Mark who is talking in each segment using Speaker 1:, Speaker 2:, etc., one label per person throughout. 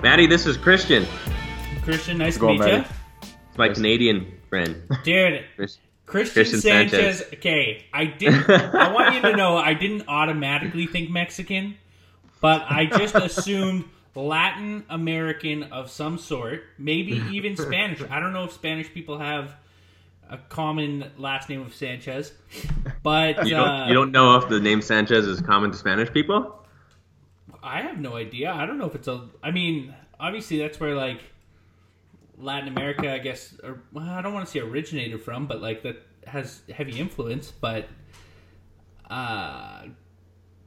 Speaker 1: Maddie, this is Christian.
Speaker 2: Christian, nice to meet you.
Speaker 1: It's my Canadian friend.
Speaker 2: Dude, Christian,
Speaker 1: Christian
Speaker 2: Sanchez.
Speaker 1: Sanchez.
Speaker 2: Okay, I didn't. I want you to know I didn't automatically think Mexican, but I just assumed Latin American of some sort, maybe even Spanish. I don't know if Spanish people have a common last name of Sanchez, but
Speaker 1: You
Speaker 2: uh,
Speaker 1: don't, you don't know if the name Sanchez is common to Spanish people?
Speaker 2: I have no idea. I don't know if it's a. I mean, obviously that's where like Latin America, I guess. Or, well, I don't want to say originated from, but like that has heavy influence. But uh,
Speaker 3: I'm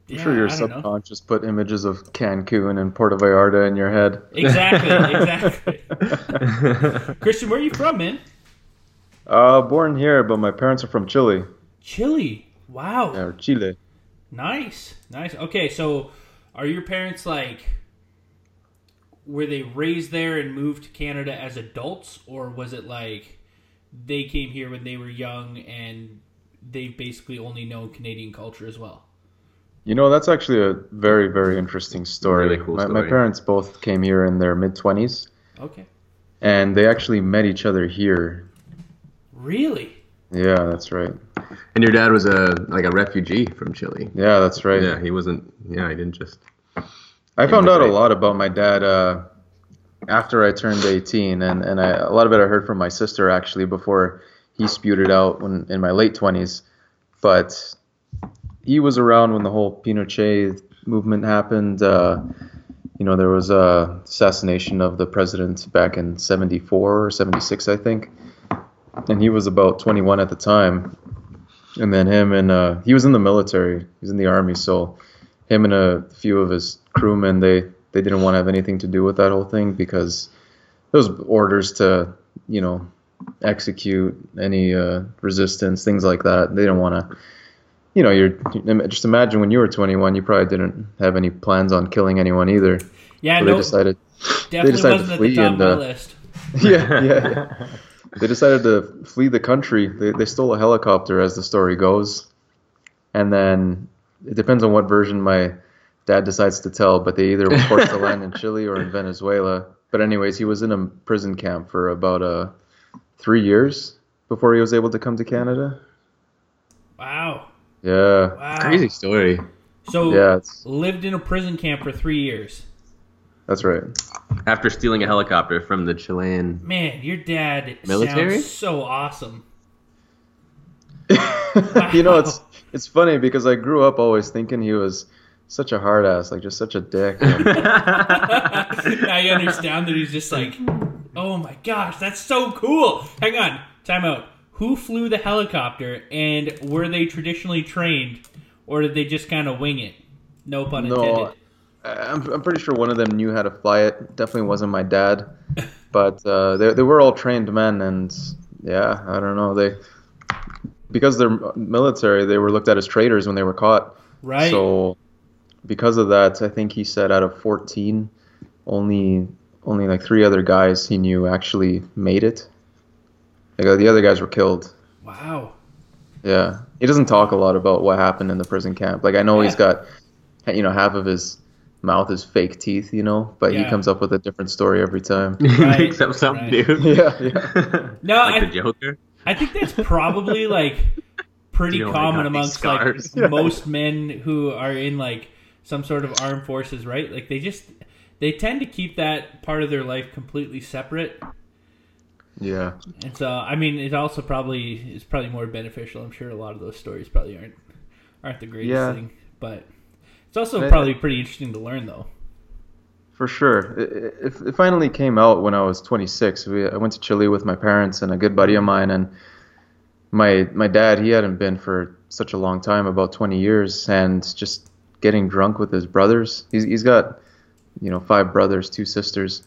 Speaker 2: yeah,
Speaker 3: sure your
Speaker 2: don't know.
Speaker 3: subconscious put images of Cancun and Puerto Vallarta in your head.
Speaker 2: Exactly, exactly. Christian, where are you from, man?
Speaker 3: Uh, born here, but my parents are from Chile.
Speaker 2: Chile. Wow.
Speaker 3: Yeah, Chile.
Speaker 2: Nice, nice. Okay, so are your parents like were they raised there and moved to Canada as adults, or was it like they came here when they were young and they've basically only known Canadian culture as well?
Speaker 3: You know, that's actually a very, very interesting story.
Speaker 1: Really cool
Speaker 3: my, my parents both came here in their mid 20s,
Speaker 2: Okay,
Speaker 3: and they actually met each other here.
Speaker 2: really?
Speaker 3: Yeah, that's right.
Speaker 1: And your dad was a like a refugee from Chile.
Speaker 3: Yeah, that's right.
Speaker 1: Yeah, he wasn't. Yeah, he didn't just.
Speaker 3: I found out a lot about my dad uh, after I turned 18, and, and I, a lot of it I heard from my sister actually before he spewed it out when in my late 20s. But he was around when the whole Pinochet movement happened. Uh, you know, there was a assassination of the president back in 74 or 76, I think. And he was about 21 at the time. And then him and uh, he was in the military, he was in the army, so him and a few of his crewmen they they didn't want to have anything to do with that whole thing because those orders to you know execute any uh, resistance things like that they don't want to you know you're just imagine when you were 21 you probably didn't have any plans on killing anyone either
Speaker 2: Yeah,
Speaker 3: so
Speaker 2: no,
Speaker 3: they decided
Speaker 2: definitely
Speaker 3: decided to
Speaker 2: wasn't at the
Speaker 3: flee
Speaker 2: top
Speaker 3: and,
Speaker 2: of my
Speaker 3: uh,
Speaker 2: list.
Speaker 3: yeah, yeah, yeah. They decided to flee the country. They, they stole a helicopter, as the story goes. And then it depends on what version my dad decides to tell, but they either were forced to land in Chile or in Venezuela. But, anyways, he was in a prison camp for about uh, three years before he was able to come to Canada.
Speaker 2: Wow,
Speaker 3: Yeah.
Speaker 2: wow,
Speaker 1: Crazy story.
Speaker 2: So
Speaker 3: Yeah, it's,
Speaker 2: lived in a prison camp for three years.
Speaker 3: That's right.
Speaker 1: After stealing a helicopter from the Chilean.
Speaker 2: Man, your dad
Speaker 1: Military?
Speaker 2: sounds so awesome.
Speaker 3: you know, it's it's funny because I grew up always thinking he was such a hard ass, like just such a dick. And-
Speaker 2: now you understand that he's just like, oh my gosh, that's so cool. Hang on, time out. Who flew the helicopter and were they traditionally trained or did they just kind of wing it? No pun intended.
Speaker 3: I'm, I'm pretty sure one of them knew how to fly it. Definitely wasn't my dad, but uh, they they were all trained men, and yeah, I don't know they because they're military, they were looked at as traitors when they were caught.
Speaker 2: right?
Speaker 3: So because of that, I think he said out of 14, only only like three other guys he knew actually made it. Like the other guys were killed.
Speaker 2: wow.
Speaker 3: Yeah, he doesn't talk a lot about what happened in the prison camp. Like I know he's got, you know, half of his mouth is fake teeth, you know, but he comes up with a different story every time.
Speaker 2: Right,
Speaker 1: Except some
Speaker 2: right.
Speaker 1: dude.
Speaker 3: yeah, yeah.
Speaker 2: No,
Speaker 1: like
Speaker 2: I-
Speaker 1: the Joker.
Speaker 2: I think that's probably like pretty
Speaker 1: You know,
Speaker 2: common amongst like.
Speaker 3: Yeah.
Speaker 2: most men who are in like some sort of armed forces, right? Like they just they tend to keep that part of their life completely separate.
Speaker 3: Yeah.
Speaker 2: And so I mean it also probably is probably more beneficial. I'm sure a lot of those stories probably aren't aren't the greatest
Speaker 3: Yeah.
Speaker 2: thing. But it's also probably pretty interesting to learn though.
Speaker 3: For sure. It, it, it finally came out when I was 26. We, I went to Chile with my parents and a good buddy of mine, and my my dad. He hadn't been for such a long time, about 20 years, and just getting drunk with his brothers. He's he's got, you know, five brothers, two sisters.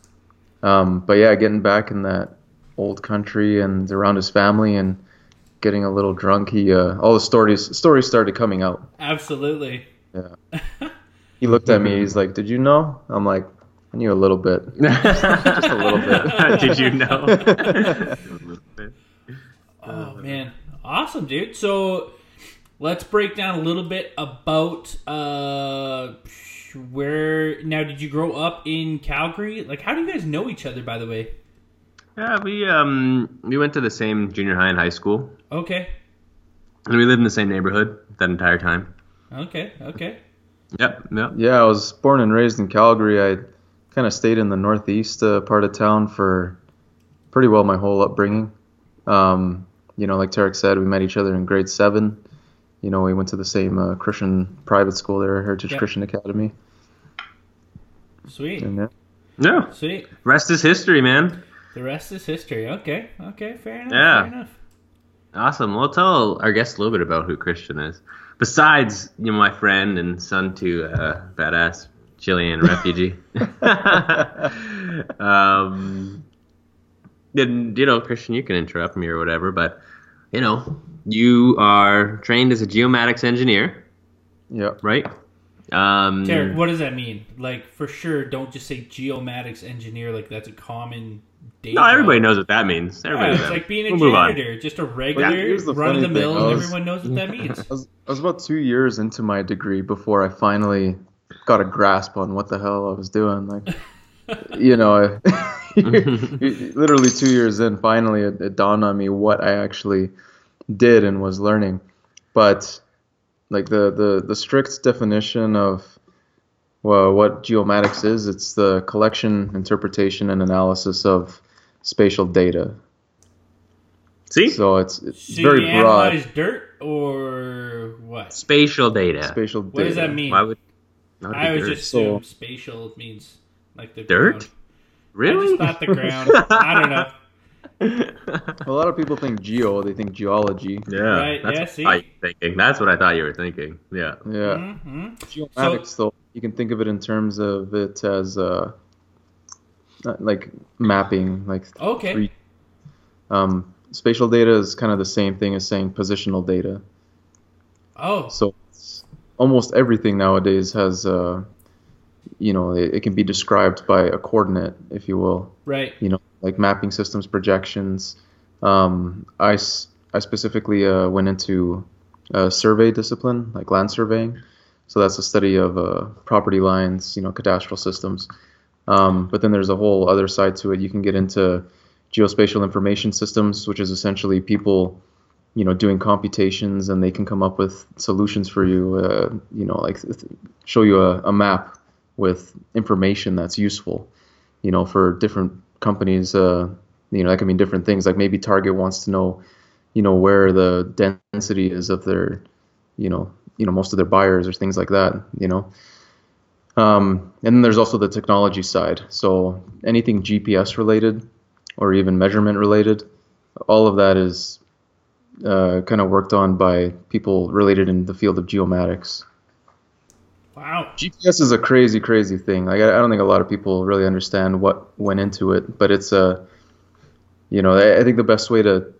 Speaker 3: Um, but yeah, getting back in that old country and around his family and getting a little drunk. He uh, all the stories stories started coming out.
Speaker 2: Absolutely.
Speaker 3: Yeah. He looked at me. He's like, "Did you know?" I'm like, "I knew a little bit."
Speaker 1: Just
Speaker 3: a little bit.
Speaker 1: Did you know?
Speaker 2: Oh man, awesome, dude. So let's break down a little bit about uh, where now? Did you grow up in Calgary? Like, how do you guys know each other? By the way.
Speaker 1: Yeah, we um we went to the same junior high and high school,
Speaker 2: Okay.
Speaker 1: and we lived in the same neighborhood that entire time.
Speaker 2: Okay. Okay.
Speaker 1: Yep, yep.
Speaker 3: Yeah, I was born and raised in Calgary. I kind of stayed in the northeast uh, part of town for pretty well my whole upbringing. Um, you know, like Tarek said, we met each other in grade seven. You know, we went to the same uh, Christian private school there, Heritage
Speaker 2: Yeah.
Speaker 3: Christian Academy.
Speaker 2: Sweet.
Speaker 3: And, yeah.
Speaker 1: No,
Speaker 2: Sweet.
Speaker 1: rest is history, man.
Speaker 2: The rest is history. Okay. Okay. Fair enough.
Speaker 1: Yeah.
Speaker 2: Fair enough.
Speaker 1: Awesome. Well, tell our guests a little bit about who Christian is. Besides, you know, my friend and son to uh, badass Chilean refugee. um, and, you know, Christian, you can interrupt me or whatever, but you know, you are trained as a geomatics engineer,
Speaker 3: yeah.
Speaker 1: right? Um,
Speaker 2: Derek, what does that mean? Like, for sure, don't just say geomatics engineer. Like, that's a common. Day
Speaker 1: no,
Speaker 2: job.
Speaker 1: everybody knows what that means. Everybody
Speaker 2: Yeah,
Speaker 1: knows
Speaker 2: it's like being a
Speaker 1: We'll
Speaker 2: janitor, just a regular
Speaker 3: here's
Speaker 2: run of the mill,
Speaker 3: I was-
Speaker 2: Everyone knows what that means.
Speaker 3: I was, I was about two years into my degree before I finally got a grasp on what the hell I was doing. Like, you know, literally two years in, finally it, it dawned on me what I actually did and was learning. But like the the, the strict definition of well, what geomatics is, it's the collection, interpretation, and analysis of spatial data.
Speaker 1: See?
Speaker 3: So it's, it's
Speaker 2: So
Speaker 3: very
Speaker 2: you
Speaker 3: broad.
Speaker 2: analyze dirt or what?
Speaker 1: Spatial data.
Speaker 3: Spatial data.
Speaker 2: What does that mean?
Speaker 1: Why would, would
Speaker 2: I
Speaker 1: be
Speaker 2: always
Speaker 1: dirt?
Speaker 2: just
Speaker 3: So-
Speaker 2: assume spatial means like the
Speaker 1: Dirt?
Speaker 2: ground. I
Speaker 1: Really?
Speaker 2: just thought the ground. I don't know.
Speaker 3: A lot of people think geo, they think geology.
Speaker 1: Yeah,
Speaker 2: Right,
Speaker 1: that's
Speaker 2: yeah,
Speaker 1: what? I was thinking. That's what I thought you were thinking. Yeah.
Speaker 3: Yeah.
Speaker 2: hmm
Speaker 3: Geomatics, though, you can think of it in terms of it as uh, like mapping, like
Speaker 2: Okay.
Speaker 3: three. Um, spatial data is kind of the same thing as saying positional data.
Speaker 2: Oh,
Speaker 3: So it's, almost everything nowadays has, uh, you know, it, it can be described by a coordinate, if you will.
Speaker 2: right.
Speaker 3: you know, like mapping systems, projections. Um, I, I specifically uh, went into survey discipline, like land surveying. So that's the study of uh, property lines, you know, cadastral systems. Um, but then there's a whole other side to it. You can get into geospatial information systems, which is essentially people, you know, doing computations, and they can come up with solutions for you. Uh, you know, like show you a, a map with information that's useful you know, for different companies, uh, you know, that can mean different things. Like maybe Target wants to know, you know, where the density is of their, you know, you know, most of their buyers or things like that, you know. Um, and then there's also the technology side. So anything GPS related or even measurement related, all of that is uh, kind of worked on by people related in the field of geomatics.
Speaker 2: Wow.
Speaker 3: GPS is a crazy, crazy thing. Like I, I don't think a lot of people really understand what went into it, but it's a, you know, I, I think the best way to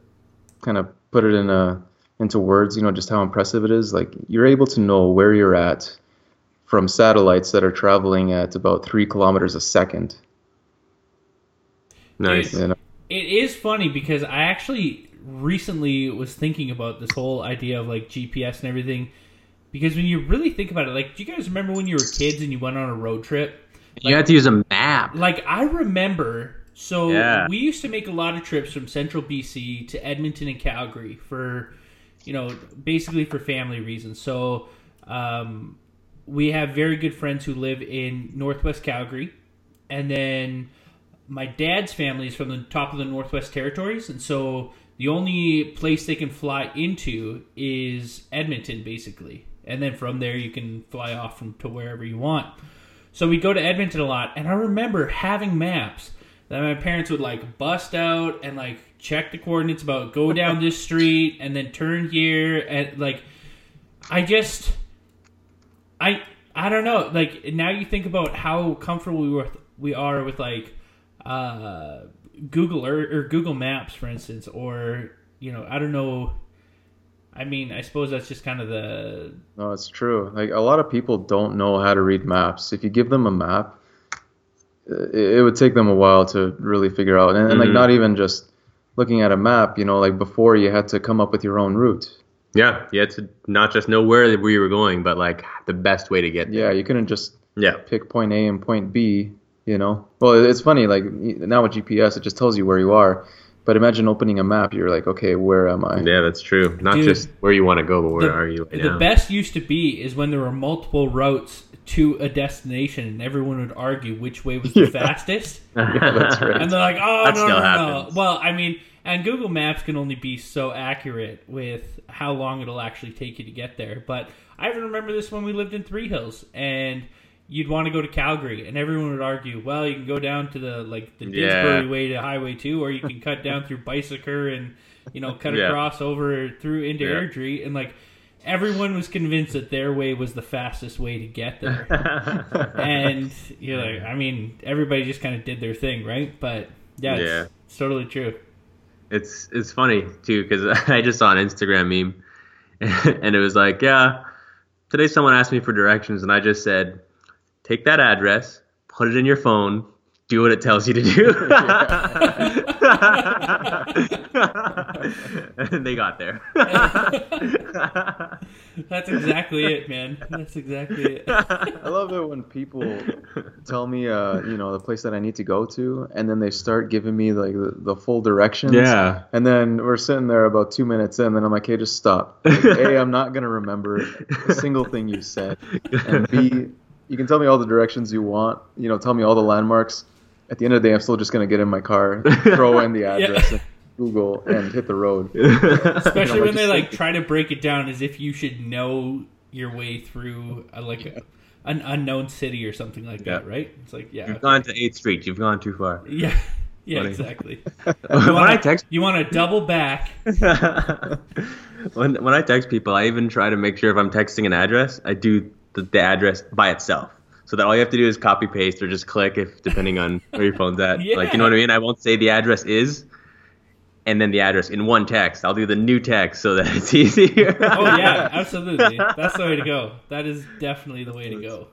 Speaker 3: kind of put it in a into words, you know, just how impressive it is. Like you're able to know where you're at from satellites that are traveling at about three kilometers a second.
Speaker 1: Nice.
Speaker 2: Dude,
Speaker 3: You know?
Speaker 2: It is funny because I actually recently was thinking about this whole idea of like GPS and everything. Because when you really think about it, like, do you guys remember when you were kids and you went on a road trip?
Speaker 1: you had to use a map.
Speaker 2: Like, I remember. So
Speaker 1: Yeah.
Speaker 2: we used to make a lot of trips from central BC to Edmonton and Calgary for, you know, basically for family reasons. So um, we have very good friends who live in Northwest Calgary, and then my dad's family is from the top of the Northwest Territories, and so the only place they can fly into is Edmonton, basically, and then from there you can fly off from to wherever you want. So we go to Edmonton a lot, and I remember having maps that my parents would like bust out and like check the coordinates about go down this street and then turn here and like I just I I don't know like now you think about how comfortable we were we are with like uh Google or, or Google Maps for instance or you know I don't know I mean I suppose that's just kind of the
Speaker 3: No, it's true. Like a lot of people don't know how to read maps. If you give them a map, it, it would take them a while to really figure out. And, and like
Speaker 1: Mhm.
Speaker 3: not even just looking at a map, you know, like before you had to come up with your own route.
Speaker 1: Yeah, you had to not just know where we were going, but like the best way to get there.
Speaker 3: Yeah, you couldn't just
Speaker 1: Yeah.
Speaker 3: pick point A and point B. You know, well, it's funny. Like now with GPS, it just tells you where you are. But imagine opening a map. You're like, okay, where am I?
Speaker 1: Yeah, that's true. Not
Speaker 2: Dude,
Speaker 1: just where you want to go, but where
Speaker 2: the,
Speaker 1: are you right
Speaker 2: the
Speaker 1: now?
Speaker 2: best used to be is when there were multiple routes to a destination and everyone would argue which way was the fastest.
Speaker 3: Yeah, that's right.
Speaker 2: And they're like, oh,
Speaker 1: That
Speaker 2: no,
Speaker 1: still
Speaker 2: no, no. Well, I mean, and Google Maps can only be so accurate with how long it'll actually take you to get there. But I even remember this when we lived in Three Hills and you'd want to go to Calgary and everyone would argue, well, you can go down to the like the
Speaker 1: Yeah.
Speaker 2: Way to Highway 2 or you can cut down through Beiseker and, you know, cut
Speaker 1: Yeah.
Speaker 2: across over through into
Speaker 1: Yeah.
Speaker 2: Airdrie and like everyone was convinced that their way was the fastest way to get there and you're like, I mean, everybody just kind of did their thing, right? But yeah, it's,
Speaker 1: Yeah.
Speaker 2: it's totally true.
Speaker 1: It's it's funny too because I just saw an Instagram meme, and it was like, yeah, today someone asked me for directions, and I just said, take that address, put it in your phone, do what it tells you to do. and they got there.
Speaker 2: That's exactly it, man. That's exactly it.
Speaker 3: I love it when people tell me, uh, you know, the place that I need to go to, and then they start giving me like the, the full directions.
Speaker 1: Yeah.
Speaker 3: And then we're sitting there about two minutes in, and then I'm like, hey, just stop. Like, a, I'm not gonna remember a single thing you said, and B, you can tell me all the directions you want. You know, tell me all the landmarks. At the end of the day, I'm still just gonna get in my car, throw in the address, and Google, and hit the road.
Speaker 2: Especially
Speaker 3: You know,
Speaker 2: when they
Speaker 3: just
Speaker 2: like
Speaker 3: like-
Speaker 2: try to break it down as if you should know your way through a, like a, an unknown city or something like that, right? It's like, yeah,
Speaker 1: You've gone to 8th Street. You've gone too far.
Speaker 2: yeah, yeah,
Speaker 1: Funny.
Speaker 2: exactly.
Speaker 1: when
Speaker 2: You wanna,
Speaker 1: I text
Speaker 2: you want to double back.
Speaker 1: when when I text people, I even try to make sure if I'm texting an address, I do the, the address by itself. So that all you have to do is copy paste or just click if depending on where your phone's at. Like you know what I mean? I won't say the address is and then the address in one text. I'll do the new text so that it's easier.
Speaker 2: Oh yeah, absolutely. That's the way to go. That is definitely the way to go.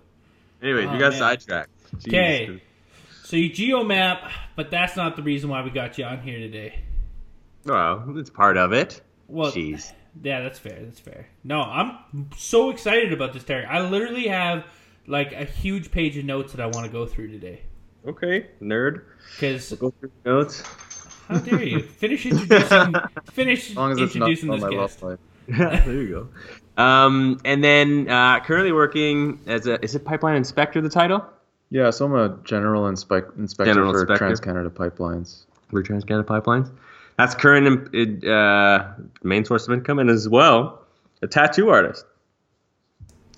Speaker 1: Anyways,
Speaker 2: Oh,
Speaker 1: we got
Speaker 2: man.
Speaker 1: sidetracked.
Speaker 2: Okay. So you geomap, but that's not the reason why we got you on here today.
Speaker 1: Well, it's part of it.
Speaker 2: Well,
Speaker 1: Jeez.
Speaker 2: Yeah, that's fair. That's fair. No, I'm so excited about this terrier. I literally have like a huge page of notes that I want to go through today.
Speaker 1: Okay, nerd.
Speaker 2: Because
Speaker 1: Go through the notes.
Speaker 2: how dare you finish introducing? Finish
Speaker 3: As long as it's not
Speaker 2: introducing this
Speaker 3: my
Speaker 2: guest.
Speaker 3: love
Speaker 1: there you go. Um, and then uh, currently working as a is it pipeline inspector the title?
Speaker 3: Yeah, so I'm a general inspec- inspector
Speaker 1: General
Speaker 3: for
Speaker 1: inspector.
Speaker 3: Trans Canada Pipelines.
Speaker 1: We're TransCanada Pipelines. That's current in- uh, main source of income, and as well a tattoo artist.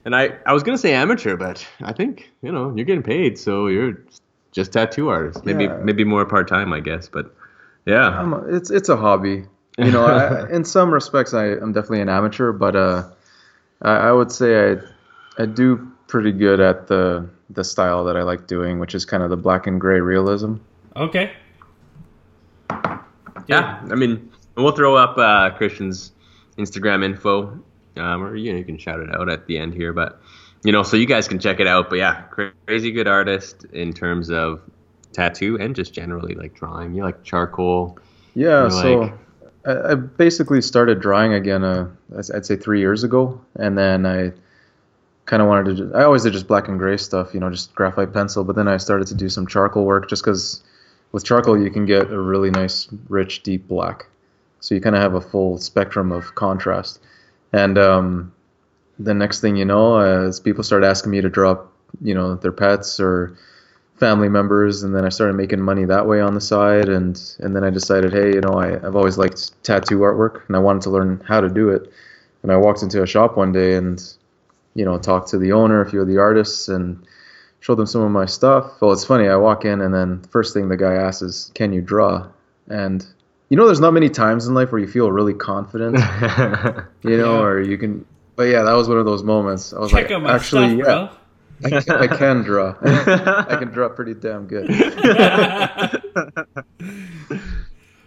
Speaker 1: And I, I was gonna say amateur, but I think you know you're getting paid, so you're just tattoo artist. Maybe
Speaker 3: Yeah.
Speaker 1: maybe more part time, I guess. But yeah,
Speaker 3: I'm a, it's it's a hobby. You know, I, in some respects, I, I'm definitely an amateur, but uh, I, I would say I I do pretty good at the the style that I like doing, which is kind of the black and gray realism.
Speaker 2: Okay.
Speaker 1: Yeah. I mean, we'll throw up uh, Christian's Instagram info, um, or you know you can shout it out at the end here, but you know so you guys can check it out. But yeah, crazy good artist in terms of tattoo and just generally like drawing. You like charcoal.
Speaker 3: Yeah, so
Speaker 1: like-
Speaker 3: I, I basically started drawing again. Uh, I'd say three years ago, and then I kind of wanted to. Just, I always did just black and gray stuff, you know, just graphite pencil. But then I started to do some charcoal work, just because with charcoal you can get a really nice, rich, deep black. So you kind of have a full spectrum of contrast. And um, the next thing you know, as people started asking me to draw, you know, their pets or family members, and then I started making money that way on the side, and and then I decided, hey, you know, I, I've always liked tattoo artwork, and I wanted to learn how to do it. And I walked into a shop one day and, you know, talked to the owner, a few of the artists, and showed them some of my stuff. Well, it's funny. I walk in, and then first thing the guy asks is, "Can you draw?" And you know, there's not many times in life where you feel really confident, you know,
Speaker 2: Yeah.
Speaker 3: or you can. But yeah, that was one of those moments. I was
Speaker 2: Check
Speaker 3: like, actually,
Speaker 2: stuff,
Speaker 3: yeah. I can, I can draw. I can draw pretty damn good.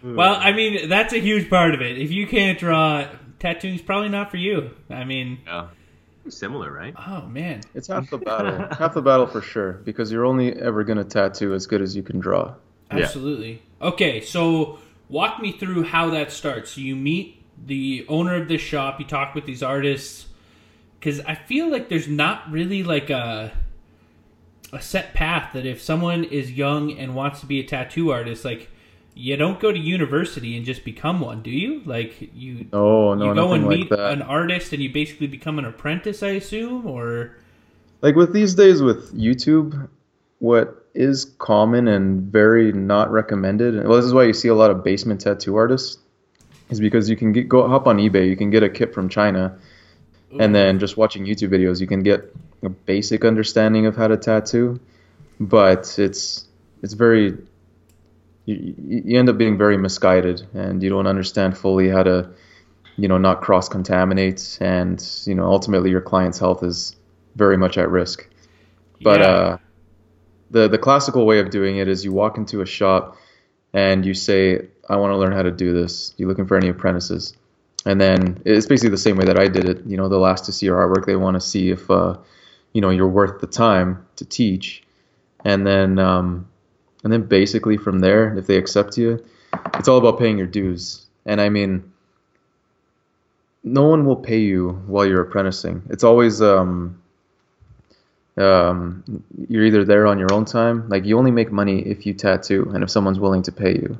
Speaker 2: well, I mean, that's a huge part of it. If you can't draw, tattooing's probably not for you. I mean,
Speaker 1: yeah. Similar, right?
Speaker 2: oh man.
Speaker 3: It's half the battle. half the battle for sure, because you're only ever gonna tattoo as good as you can draw.
Speaker 1: Yeah.
Speaker 2: Absolutely. Okay, so walk me through how that starts. You meet the owner of this shop, you talk with these artists, because I feel like there's not really like a a set path that if someone is young and wants to be a tattoo artist, like you don't go to university and just become one, do you? Like you,
Speaker 3: oh no,
Speaker 2: you go and meet
Speaker 3: that.
Speaker 2: an artist and you basically become an apprentice, I assume, or
Speaker 3: like with these days with YouTube, what is common and very not recommended. Well, this is why you see a lot of basement tattoo artists, is because you can get, go hop on eBay, you can get a kit from China, Ooh. and then just watching YouTube videos, you can get a basic understanding of how to tattoo, but it's it's very you, you end up being very misguided and you don't understand fully how to you know not cross contaminate and you know ultimately your client's health is very much at risk. But yeah. uh the the classical way of doing it is you walk into a shop and you say i want to learn how to do this. You looking for any apprentices. And then it's basically the same way that i did it you know the last to see your artwork. They want to see if uh you know you're worth the time to teach. And then um and then basically from there, if they accept you, it's all about paying your dues. And I mean, no one will pay you while you're apprenticing. It's always um, um, you're either there on your own time. Like you only make money if you tattoo, and if someone's willing to pay you.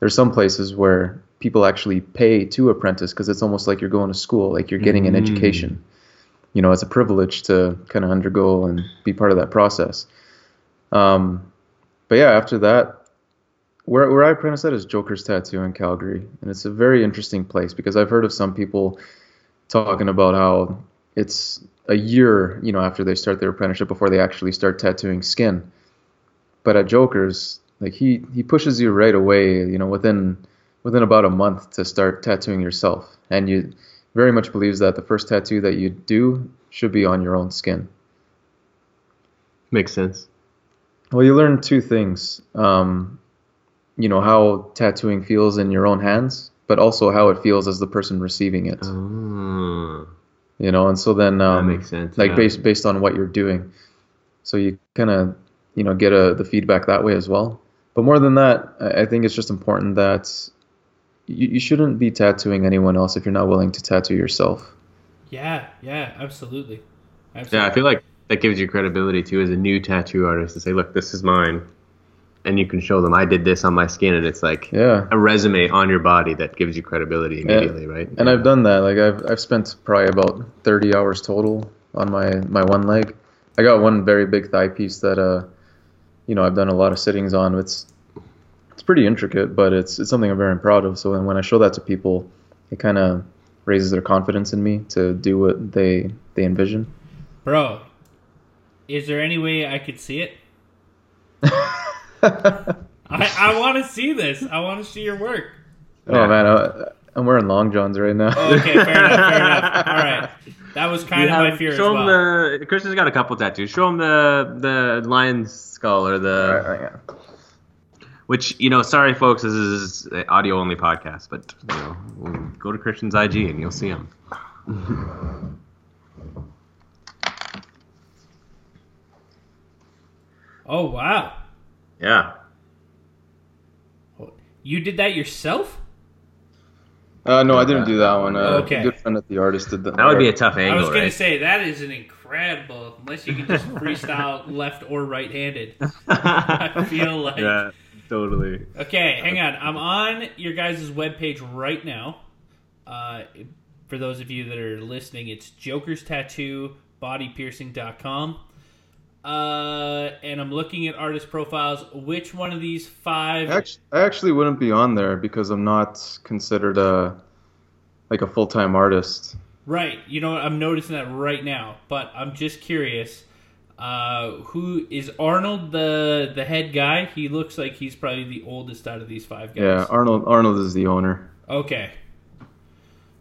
Speaker 3: There's some places where people actually pay to apprentice because it's almost like you're going to school, like you're getting mm-hmm. an mm. education. You know, it's a privilege to kind of undergo and be part of that process. Um, but yeah, after that, where where I apprentice at is Joker's Tattoo in Calgary, and it's a very interesting place because I've heard of some people talking about how it's a year, you know, after they start their apprenticeship before they actually start tattooing skin. But at Joker's, like he he pushes you right away, you know, within within about a month to start tattooing yourself, and you very much believes that the first tattoo that you do should be on your own skin.
Speaker 1: Makes sense.
Speaker 3: Well, you learn two things. Um, you know how tattooing feels in your own hands, but also how it feels as the person receiving it.
Speaker 1: Oh.
Speaker 3: You know, and so then
Speaker 1: um, that makes sense.
Speaker 3: Like yeah. based based on what you're doing, so you kind of you know get a, the feedback that way as well. But more than that, I think it's just important that you, you shouldn't be tattooing anyone else if you're not willing to tattoo yourself.
Speaker 2: Yeah, yeah, absolutely.
Speaker 1: absolutely. Yeah, I feel like that gives you credibility too as a new tattoo artist to say, look, this is mine, and you can show them I did this on my skin, and it's like
Speaker 3: yeah.
Speaker 1: a resume on your body that gives you credibility immediately, right?
Speaker 3: And
Speaker 1: yeah.
Speaker 3: I've done that. Like I've I've spent probably about 30 hours total on my my one leg. I got one very big thigh piece that uh, you know, I've done a lot of sittings on. It's it's pretty intricate, but it's it's something I'm very proud of. So when, when I show that to people, it kind of raises their confidence in me to do what they they envision.
Speaker 2: Bro, is there any way I could see it? I, I want to see this. I want to see your work.
Speaker 3: Oh man, uh, I, am wearing long johns right now.
Speaker 2: Oh, okay, fair enough. Fair enough. All right, that was kind of my fear.
Speaker 1: Show
Speaker 2: him
Speaker 1: well. the. Christian's got a couple tattoos. Show him the the lion skull or the.
Speaker 3: Right, right, yeah.
Speaker 1: Which you know, sorry folks, this is an audio only podcast, but you know, go to Christian's IG and you'll see him.
Speaker 2: Oh wow.
Speaker 1: Yeah.
Speaker 2: You did that yourself?
Speaker 3: Uh, no, I didn't do that one. Uh, okay. A good friend of the artist did that.
Speaker 1: That would be a tough angle. I
Speaker 2: was
Speaker 1: going
Speaker 2: right? to say that is an incredible, unless you can just freestyle left or right-handed. I feel like.
Speaker 1: Yeah, totally.
Speaker 2: Okay, hang on. I'm on your guys' webpage right now. Uh, for those of you that are listening, it's Joker's Tattoo bodypiercing.com uh, and I'm looking at artist profiles. Which one of these five?
Speaker 3: Actually, I actually wouldn't be on there because I'm not considered a like a full time artist.
Speaker 2: Right. You know, I'm noticing that right now. But I'm just curious. Uh, who is Arnold the the head guy? He looks like he's probably the oldest out of these five guys.
Speaker 3: Yeah, Arnold. Arnold is the owner.
Speaker 2: Okay.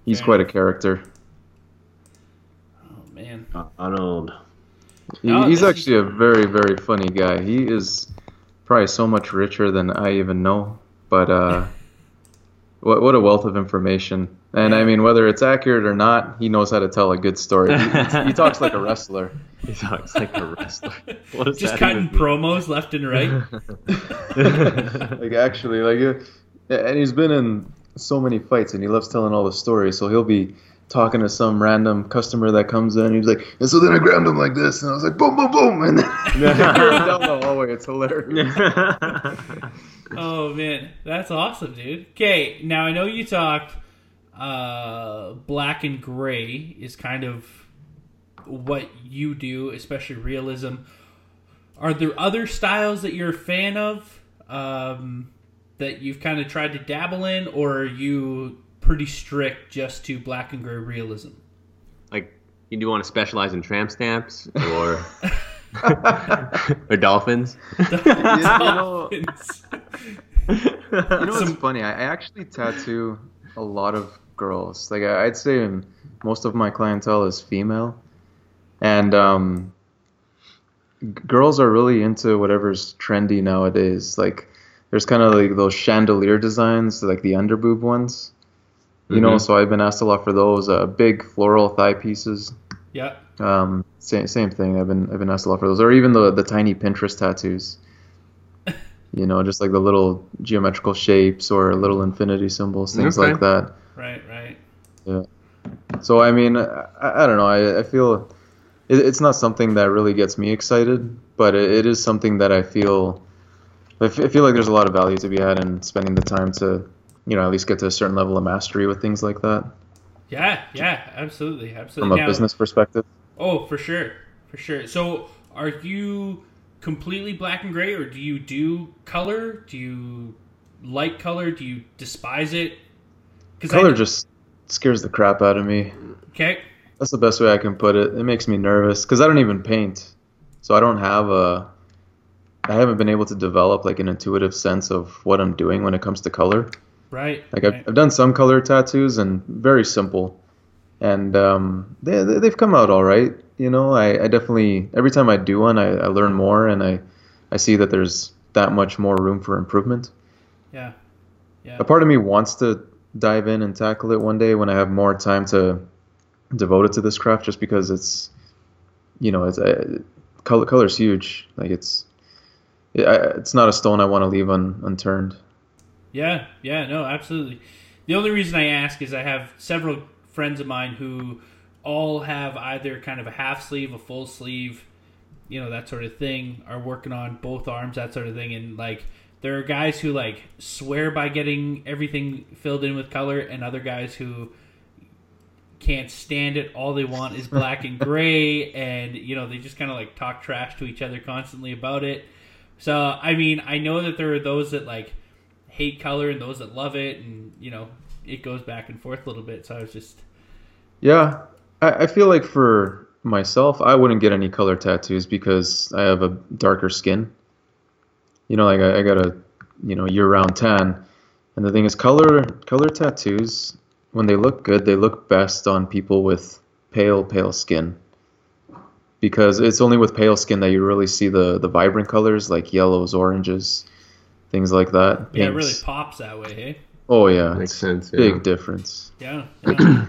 Speaker 3: He's Fair quite enough. a character.
Speaker 2: Oh man.
Speaker 1: Uh, Arnold.
Speaker 3: He, oh, he's actually a very, very funny guy. He is probably so much richer than I even know. But uh, what what a wealth of information! And I mean, whether it's accurate or not, he knows how to tell a good story. He, he talks like a wrestler.
Speaker 1: He talks like a wrestler.
Speaker 2: Just cutting promos left and right.
Speaker 3: like actually, like, and he's been in so many fights, and he loves telling all the stories. So he'll be talking to some random customer that comes in. He's like, and so then I grabbed him like this, and I was like, boom, boom, boom, and then down the hallway. It's hilarious.
Speaker 2: oh man, that's awesome, dude. Okay, now I know you talked. Uh, black and gray is kind of what you do, especially realism. Are there other styles that you're a fan of um, that you've kind of tried to dabble in, or are you pretty strict just to black and gray realism?
Speaker 1: Like, you do want to specialize in tramp stamps or or dolphins?
Speaker 3: dolphins. you know, you know what's funny? I actually tattoo a lot of girls. Like I'd say most of my clientele is female, and um, girls are really into whatever's trendy nowadays. Like there's kind of like those chandelier designs, like the underboob ones. You mm-hmm. know, so I've been asked a lot for those uh, big floral thigh pieces.
Speaker 2: Yeah.
Speaker 3: Um, same same thing. I've been I've been asked a lot for those, or even the the tiny Pinterest tattoos. you know, just like the little geometrical shapes or little infinity symbols, things okay. like that.
Speaker 2: Right, right.
Speaker 3: Yeah. So I mean, I, I don't know. I, I feel it, it's not something that really gets me excited, but it, it is something that I feel. I feel like there's a lot of value to be had in spending the time to, you know, at least get to a certain level of mastery with things like that.
Speaker 2: Yeah, yeah, absolutely, absolutely.
Speaker 3: From a now, business perspective.
Speaker 2: Oh, for sure, for sure. So, are you completely black and gray, or do you do color? Do you like color? Do you despise it?
Speaker 3: Because Color I, just scares the crap out of me.
Speaker 2: Okay.
Speaker 3: That's the best way I can put it. It makes me nervous because I don't even paint, so I don't have a. I haven't been able to develop like an intuitive sense of what I'm doing when it comes to color.
Speaker 2: Right.
Speaker 3: Like
Speaker 2: right.
Speaker 3: I've, I've done some color tattoos and very simple, and um, they they've come out all right. You know, I, I definitely every time I do one, I, I learn more and I I see that there's that much more room for improvement.
Speaker 2: Yeah.
Speaker 3: Yeah. A part of me wants to dive in and tackle it one day when I have more time to devote it to this craft, just because it's, you know, it's uh, color color's huge. Like it's, it, it's not a stone I want to leave un, unturned.
Speaker 2: Yeah, yeah, no, absolutely. The only reason I ask is I have several friends of mine who all have either kind of a half sleeve, a full sleeve, you know, that sort of thing, are working on both arms, that sort of thing, and like there are guys who like swear by getting everything filled in with color, and other guys who can't stand it. All they want is black and gray, and you know they just kind of like talk trash to each other constantly about it. So I mean, I know that there are those that like hate color and those that love it, and you know it goes back and forth a little bit. So I was just
Speaker 3: yeah, I, I feel like for myself, I wouldn't get any color tattoos because I have a darker skin. You know, like I, I got a, you know, year-round tan, and the thing is, color color tattoos when they look good, they look best on people with pale pale skin, because it's only with pale skin that you really see the the vibrant colors like yellows, oranges, things like that.
Speaker 2: Pinks. Yeah, it really pops that way, hey.
Speaker 3: Oh yeah,
Speaker 1: makes sense. Yeah.
Speaker 3: Big difference.
Speaker 2: Yeah. yeah.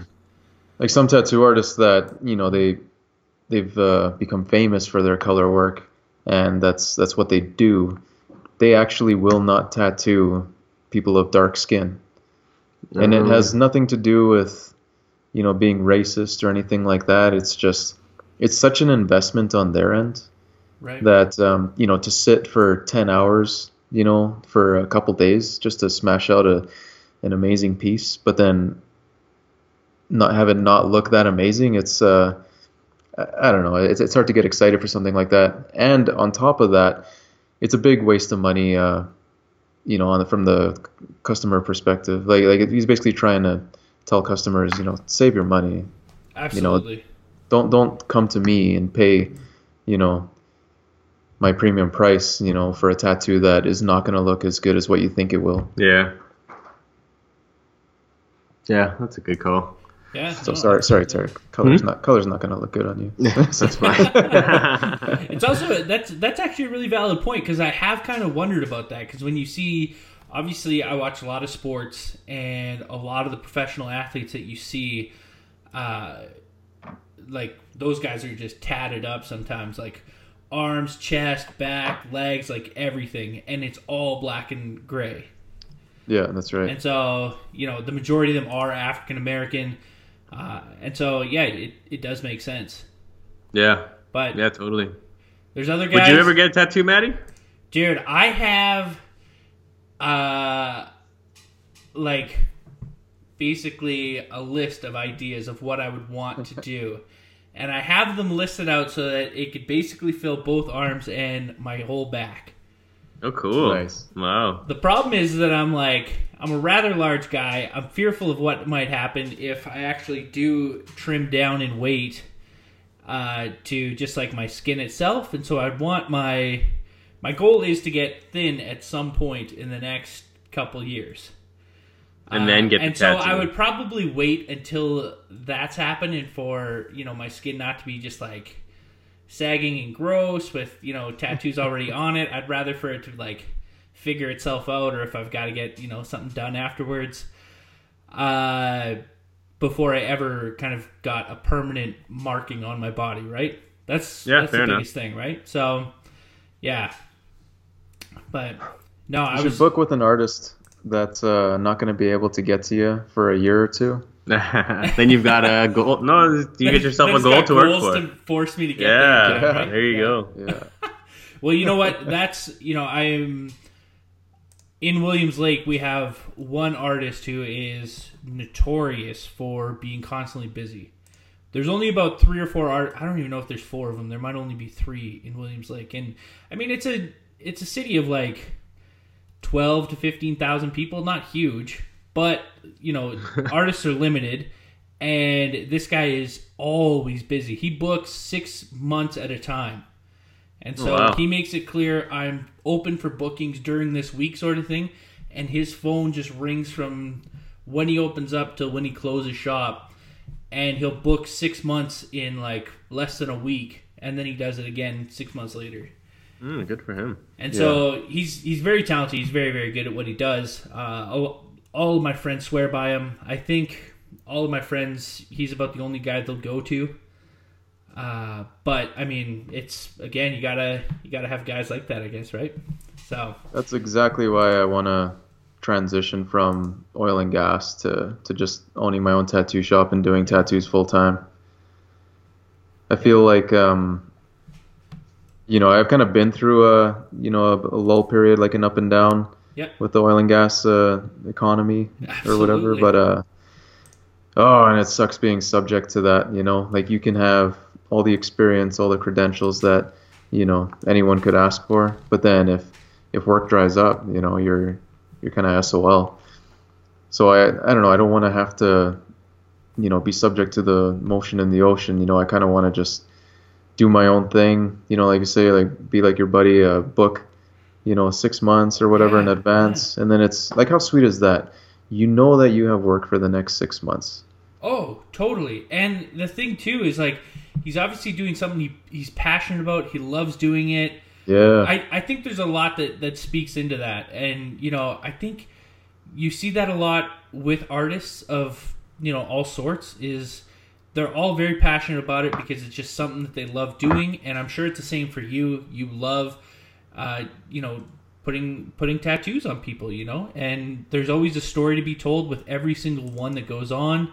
Speaker 3: like some tattoo artists that you know they they've uh, become famous for their color work, and that's that's what they do they actually will not tattoo people of dark skin. And it has oh. nothing to do with, you know, being racist or anything like that. It's just, it's such an investment on their end
Speaker 2: right.
Speaker 3: that, um, you know, to sit for 10 hours, you know, for a couple days just to smash out a, an amazing piece, but then not have it not look that amazing. It's, uh, I don't know. It's, it's hard to get excited for something like that. And on top of that, it's a big waste of money. Uh, you know, on the, from the customer perspective, like like he's basically trying to tell customers, you know, save your money.
Speaker 2: Absolutely.
Speaker 3: You know, don't don't come to me and pay, you know, my premium price, you know, for a tattoo that is not going to look as good as what you think it will.
Speaker 1: Yeah. Yeah, that's a good call.
Speaker 2: Yeah.
Speaker 3: So no, sorry, sorry, Terry. Color's mm-hmm. not color's not gonna look good on you.
Speaker 1: that's fine.
Speaker 2: it's also that's that's actually a really valid point because I have kind of wondered about that because when you see, obviously, I watch a lot of sports and a lot of the professional athletes that you see, uh, like those guys are just tatted up sometimes, like arms, chest, back, legs, like everything, and it's all black and gray.
Speaker 3: Yeah, that's right.
Speaker 2: And so, you know, the majority of them are African American Uh, and so yeah, it, it does make sense.
Speaker 1: Yeah.
Speaker 2: But
Speaker 1: yeah, totally.
Speaker 2: There's other guys.
Speaker 1: Would you ever get a tattoo, Maddie?
Speaker 2: Dude, I have, uh, like, basically a list of ideas of what I would want to do. And I have them listed out so that it could basically fill both arms and my whole back.
Speaker 1: Oh, cool.
Speaker 3: Nice.
Speaker 1: Wow.
Speaker 2: The problem is that I'm like, I'm a rather large guy. I'm fearful of what might happen if I actually do trim down in weight uh, to just like my skin itself. And so I'd want my my goal is to get thin at some point in the next couple years.
Speaker 1: And then get
Speaker 2: uh,
Speaker 1: the
Speaker 2: and so
Speaker 1: tattoo.
Speaker 2: I would probably wait until that's happening for you know my skin not to be just like sagging and gross with you know tattoos already on it. I'd rather for it to like figure itself out, or if I've got to get you know something done afterwards. Uh, before I ever kind of got a permanent marking on my body, right? That's
Speaker 1: Yeah,
Speaker 2: that's
Speaker 1: fair
Speaker 2: the
Speaker 1: enough.
Speaker 2: biggest thing, right? So, yeah. But no,
Speaker 3: You
Speaker 2: I
Speaker 3: should
Speaker 2: was
Speaker 3: book with an artist that's uh, not going to be able to get to you for a year or two.
Speaker 1: then you've got a goal. No, you get yourself a goal
Speaker 2: got
Speaker 1: to work
Speaker 2: goals
Speaker 1: for.
Speaker 2: to force me to get
Speaker 1: yeah,
Speaker 2: there. again, right?
Speaker 1: there you
Speaker 2: Yeah.
Speaker 1: go.
Speaker 3: Yeah.
Speaker 2: Well, you know what? That's you know I'm in Williams Lake. We have one artist who is notorious for being constantly busy. There's only about three or four art. I don't even know if there's four of them. There might only be three in Williams Lake, and I mean it's a it's a city of like twelve to fifteen thousand people. Not huge, but you know artists are limited, and this guy is always busy. He books six months at a time. And oh, so
Speaker 1: Oh, wow.
Speaker 2: he makes it clear I'm open for bookings during this week, sort of thing. And his phone just rings from when he opens up till when he closes shop. And he'll book six months in like less than a week. And then he does it again six months later.
Speaker 1: Mm, good for him.
Speaker 2: And so he's he's very talented. He's very very good at what he does. Uh, all, all of my friends swear by him. I think all of my friends, he's about the only guy they'll go to. Uh, but I mean, it's again, you gotta you gotta have guys like that, I guess, right? So
Speaker 3: That's exactly why I want to transition from oil and gas to, to just owning my own tattoo shop and doing tattoos full time. I feel like, um, you know, I've kind of been through a, you know, a, a lull period, like an up and down
Speaker 2: Yep.
Speaker 3: with the oil and gas uh, economy or whatever. But, uh, oh, and it sucks being subject to that, you know, like you can have all the experience, all the credentials that, you know, anyone could ask for. But then if, if work dries up, you know, you're you're kind of SOL. So I I don't know. I don't want to have to, you know, be subject to the motion in the ocean. You know, I kind of want to just do my own thing. You know, like you say, like be like your buddy, uh, book, you know, six months or whatever in
Speaker 2: Yeah,
Speaker 3: advance, and then it's like how sweet is that? You know that you have work for the next six months.
Speaker 2: Oh, totally. And the thing too is like he's obviously doing something he, he's passionate about. He loves doing it.
Speaker 3: Yeah.
Speaker 2: I, I think there's a lot that, that speaks into that. And, you know, I think you see that a lot with artists of, you know, all sorts is they're all very passionate about it because it's just something that they love doing. And I'm sure it's the same for you. You love, uh, you know, putting putting tattoos on people, you know, and there's always a story to be told with every single one that goes on.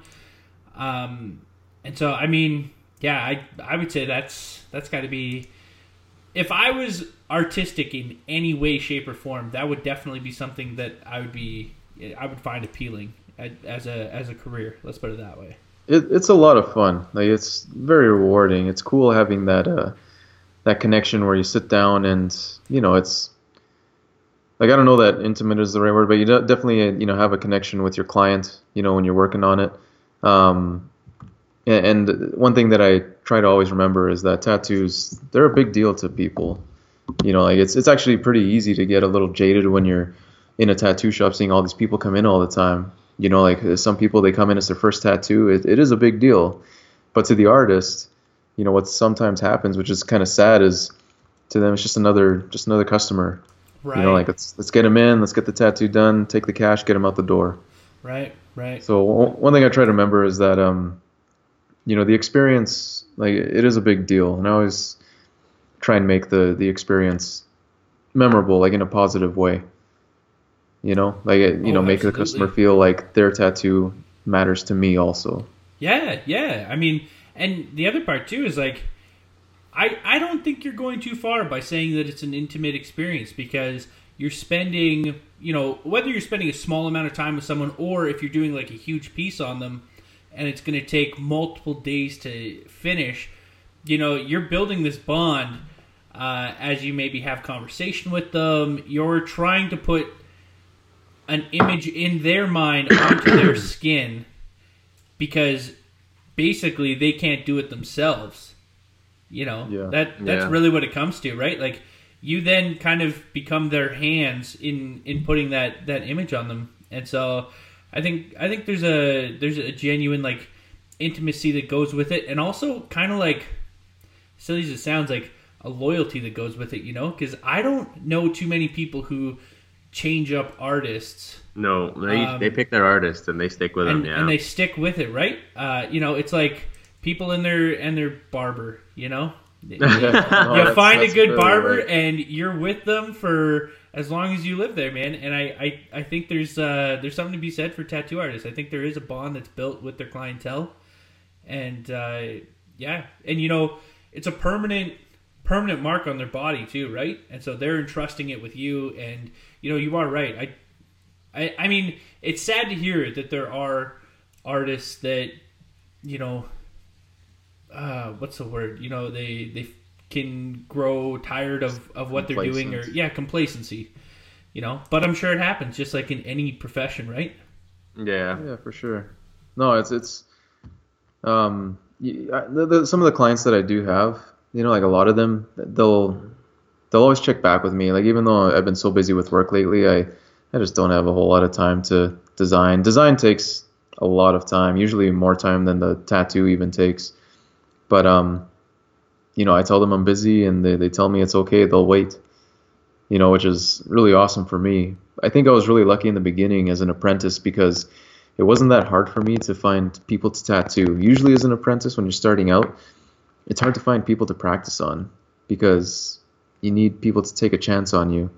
Speaker 2: Um, and so, I mean, yeah, I I would say that's that's got to be. If I was artistic in any way, shape, or form, that would definitely be something that I would be I would find appealing as a as a career. Let's put it that way.
Speaker 3: It, it's a lot of fun. Like it's very rewarding. It's cool having that uh, that connection where you sit down and you know it's like I don't know that intimate is the right word, but you definitely uh, you know have a connection with your client. You know when you're working on it. Um, and, and one thing that I try to always remember is that tattoos they're a big deal to people. You know, like it's it's actually pretty easy to get a little jaded when you're in a tattoo shop seeing all these people come in all the time. You know, like some people they come in as their first tattoo. It, it is a big deal, but to the artist, you know what sometimes happens, which is kind of sad, is to them it's just another just another customer.
Speaker 2: Right.
Speaker 3: You know, like let's let's get him in, let's get the tattoo done, take the cash, get him out the door.
Speaker 2: right. Right.
Speaker 3: So one thing I try to remember is that um, you know, the experience like it is a big deal, and I always try and make the the experience memorable, like in a positive way. You know, like it, you
Speaker 2: Oh,
Speaker 3: know, make the customer feel like their tattoo matters to me also.
Speaker 2: Yeah, yeah. I mean, and the other part too is like, I I don't think you're going too far by saying that it's an intimate experience because you're spending, you know, whether you're spending a small amount of time with someone or if you're doing like a huge piece on them, and it's going to take multiple days to finish. You know, you're building this bond uh, as you maybe have conversation with them. You're trying to put an image in their mind onto their skin because basically they can't do it themselves. You know, yeah. that that's yeah. really what it comes to, right? Like you then kind of become their hands in in putting that that image on them. And so I think I think there's a there's a genuine like intimacy that goes with it and also kind of like silly as it sounds like a loyalty that goes with it, you know? Cuz I don't know too many people who change up artists.
Speaker 1: No, they um, they pick their artist and they stick with
Speaker 2: and,
Speaker 1: them. Yeah,
Speaker 2: and they stick with it, right? Uh, you know, it's like people in their and their barber. You know, you, no, find a good barber right. and you're with them for as long as you live there, man. And I I, I think there's uh, there's something to be said for tattoo artists. I think there is a bond that's built with their clientele, and uh, yeah, and you know, it's a permanent permanent mark on their body too, right? And so they're entrusting it with you and you know, you are right. I, I, I mean, it's sad to hear that there are artists that, you know, uh, what's the word? You know, they they can grow tired of of what they're doing, or yeah, complacency. You know, but I'm sure it happens, just like in any profession, right?
Speaker 1: Yeah,
Speaker 3: yeah, for sure. No, it's it's um, the, the, some of the clients that I do have, you know, like a lot of them, they'll they'll always check back with me. Like even though I've been so busy with work lately, I I just don't have a whole lot of time to design. Design takes a lot of time, usually more time than the tattoo even takes. But um, you know, I tell them I'm busy, and they they tell me it's okay. They'll wait. You know, which is really awesome for me. I think I was really lucky in the beginning as an apprentice because it wasn't that hard for me to find people to tattoo. Usually, as an apprentice, when you're starting out, it's hard to find people to practice on because you need people to take a chance on you.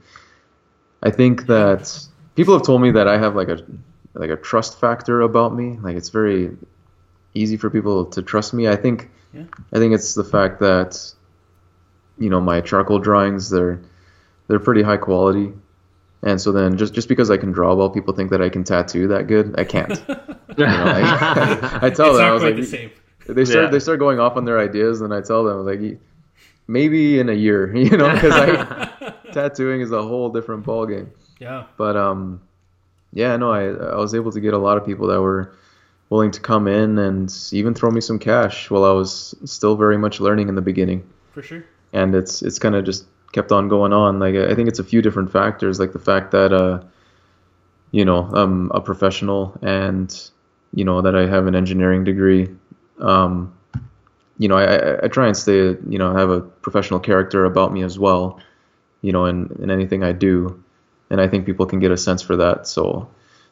Speaker 3: I think that people have told me that I have like a like a trust factor about me. Like it's very easy for people to trust me. I think yeah. I think it's the fact that you know my charcoal drawings they're they're pretty high quality. And so then just just because I can draw well, people think that I can tattoo that good. I can't. you know, I, I, tell it's them I was like the they start yeah. they start going off on their ideas and I tell them like maybe in a year, you know, because I tattooing is a whole different ballgame.
Speaker 2: Yeah.
Speaker 3: But um, yeah, no, I I was able to get a lot of people that were willing to come in and even throw me some cash while I was still very much learning in the beginning.
Speaker 2: For sure.
Speaker 3: And it's it's kind of just kept on going on. Like I think it's a few different factors, like the fact that uh, you know, I'm a professional and you know that I have an engineering degree. Um, you know, I, I try and stay, you know, have a professional character about me as well, you know, in, in anything I do. And I think people can get a sense for that. So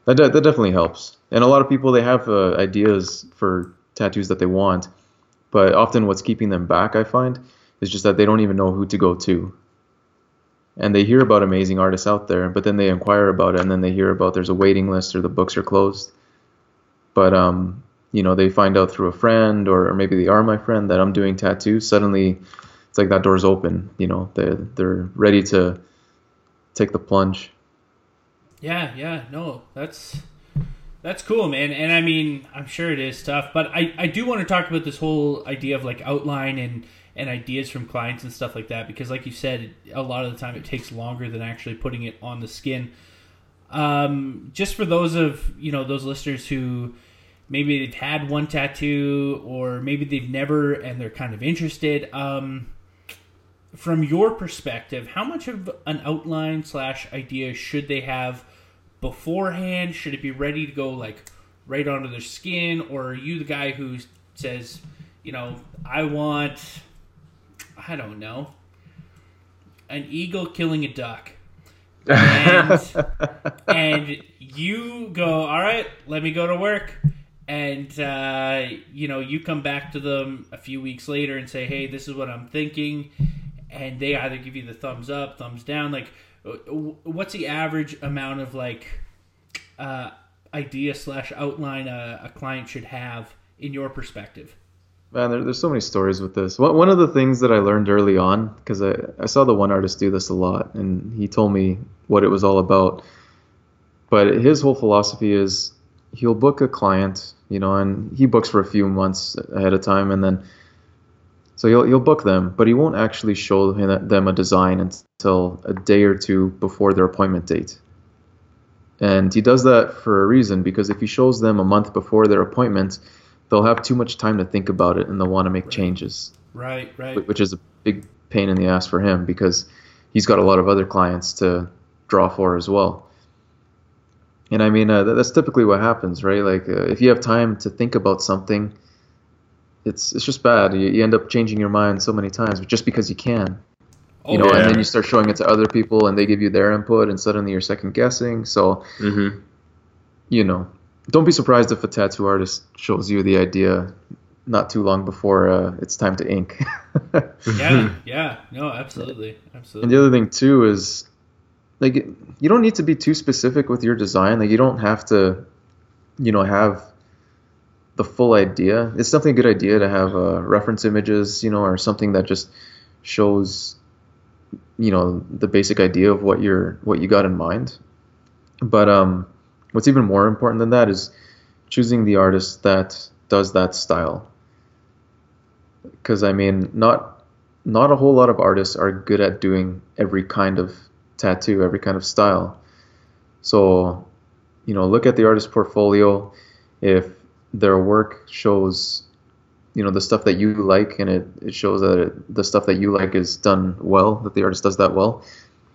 Speaker 3: that, that definitely helps. And a lot of people, they have uh, ideas for tattoos that they want, but often what's keeping them back, I find, is just that they don't even know who to go to. And they hear about amazing artists out there, but then they inquire about it, and then they hear about there's a waiting list or the books are closed. But um, you know they find out through a friend or, or maybe they are my friend that I'm doing tattoos, suddenly it's like that door's open. You know they're they're ready to take the plunge.
Speaker 2: Yeah, yeah, no, that's that's cool, man. And I mean, I'm sure it is tough, but I I do want to talk about this whole idea of like outline and and ideas from clients and stuff like that because like you said a lot of the time it takes longer than actually putting it on the skin um, just for those of you know those listeners who maybe they've had one tattoo or maybe they've never and they're kind of interested. Um, from your perspective how much of an outline slash idea should they have beforehand? Should it be ready to go like right onto their skin? Or are you the guy who says you know i want i don't know an eagle killing a duck? And, and you go all right let me go to work and uh, you know you come back to them a few weeks later and say hey this is what i'm thinking and they either give you the thumbs up thumbs down like what's the average amount of like uh, idea slash outline a, a, client should have in your perspective?
Speaker 3: Man, there, there's so many stories with this. One, of the things that I learned early on, because I, I saw the one artist do this a lot, and he told me what it was all about. But his whole philosophy is he'll book a client, you know, and he books for a few months ahead of time, and then so he'll he'll book them, but he won't actually show them a design until a day or two before their appointment date. And he does that for a reason because if he shows them a month before their appointment, they'll have too much time to think about it and they'll want to make changes.
Speaker 2: Right, right.
Speaker 3: Which is a big pain in the ass for him because he's got a lot of other clients to draw for as well. And I mean, uh, that's typically what happens, right? Like, uh, if you have time to think about something, it's it's just bad. You, you end up changing your mind so many times just because you can. Oh, you know, yeah. and then you start showing it to other people, and they give you their input, and suddenly you're second guessing. So, mm-hmm. you know, don't be surprised if a tattoo artist shows you the idea not too long before uh, it's time to ink.
Speaker 2: yeah, yeah, no, absolutely, absolutely.
Speaker 3: And the other thing too is, like, you don't need to be too specific with your design. Like, you don't have to, you know, have the full idea. It's definitely a good idea to have uh, reference images, you know, or something that just shows, you know, the basic idea of what you're what you got in mind. But um, what's even more important than that is choosing the artist that does that style. Because I mean, not not a whole lot of artists are good at doing every kind of tattoo, every kind of style. So, you know, look at the artist portfolio. If their work shows you know the stuff that you like and it, it shows that it, the stuff that you like is done well that the artist does that well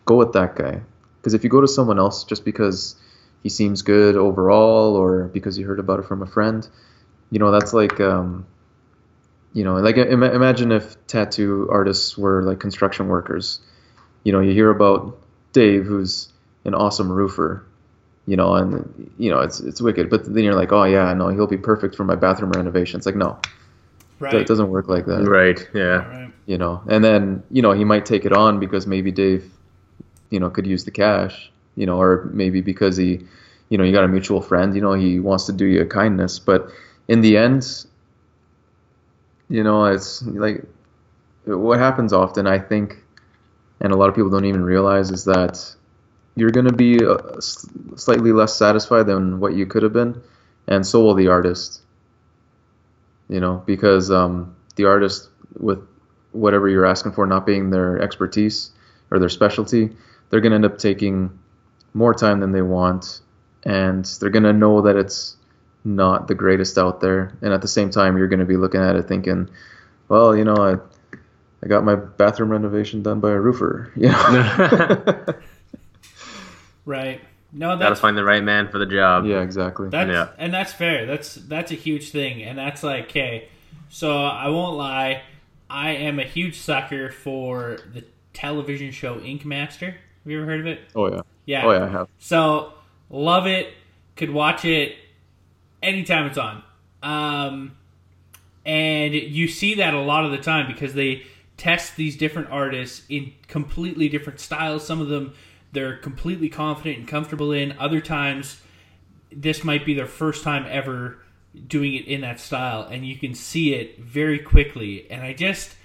Speaker 3: go with that guy because if you go to someone else just because he seems good overall or because you heard about it from a friend you know that's like um, you know like Im- imagine if tattoo artists were like construction workers you know you hear about dave who's an awesome roofer you know, and you know it's it's wicked. But then you're like, oh yeah, no, he'll be perfect for my bathroom renovation. It's like no, right. it doesn't work like that.
Speaker 1: Right. Yeah. Right.
Speaker 3: You know, and then you know he might take it on because maybe Dave, you know, could use the cash. You know, or maybe because he, you know, you got a mutual friend. You know, he wants to do you a kindness. But in the end, you know, it's like what happens often. I think, and a lot of people don't even realize is that you're going to be uh, slightly less satisfied than what you could have been, and so will the artist. You know, because um, the artist, with whatever you're asking for not being their expertise or their specialty, they're going to end up taking more time than they want, and they're going to know that it's not the greatest out there. And at the same time, you're going to be looking at it thinking, well, you know, I, I got my bathroom renovation done by a roofer. You know.
Speaker 2: Right. No,
Speaker 1: that's gotta find the right man for the job.
Speaker 3: Yeah, exactly.
Speaker 2: That's,
Speaker 3: yeah.
Speaker 2: and that's fair. That's that's a huge thing, and that's like, okay. So I won't lie, I am a huge sucker for the television show Ink Master. Have you ever heard of it?
Speaker 3: Oh yeah.
Speaker 2: Yeah.
Speaker 3: Oh yeah, I have.
Speaker 2: So love it. Could watch it anytime it's on. Um, and you see that a lot of the time because they test these different artists in completely different styles. Some of them they're completely confident and comfortable in. Other times, this might be their first time ever doing it in that style, and you can see it very quickly. And I just,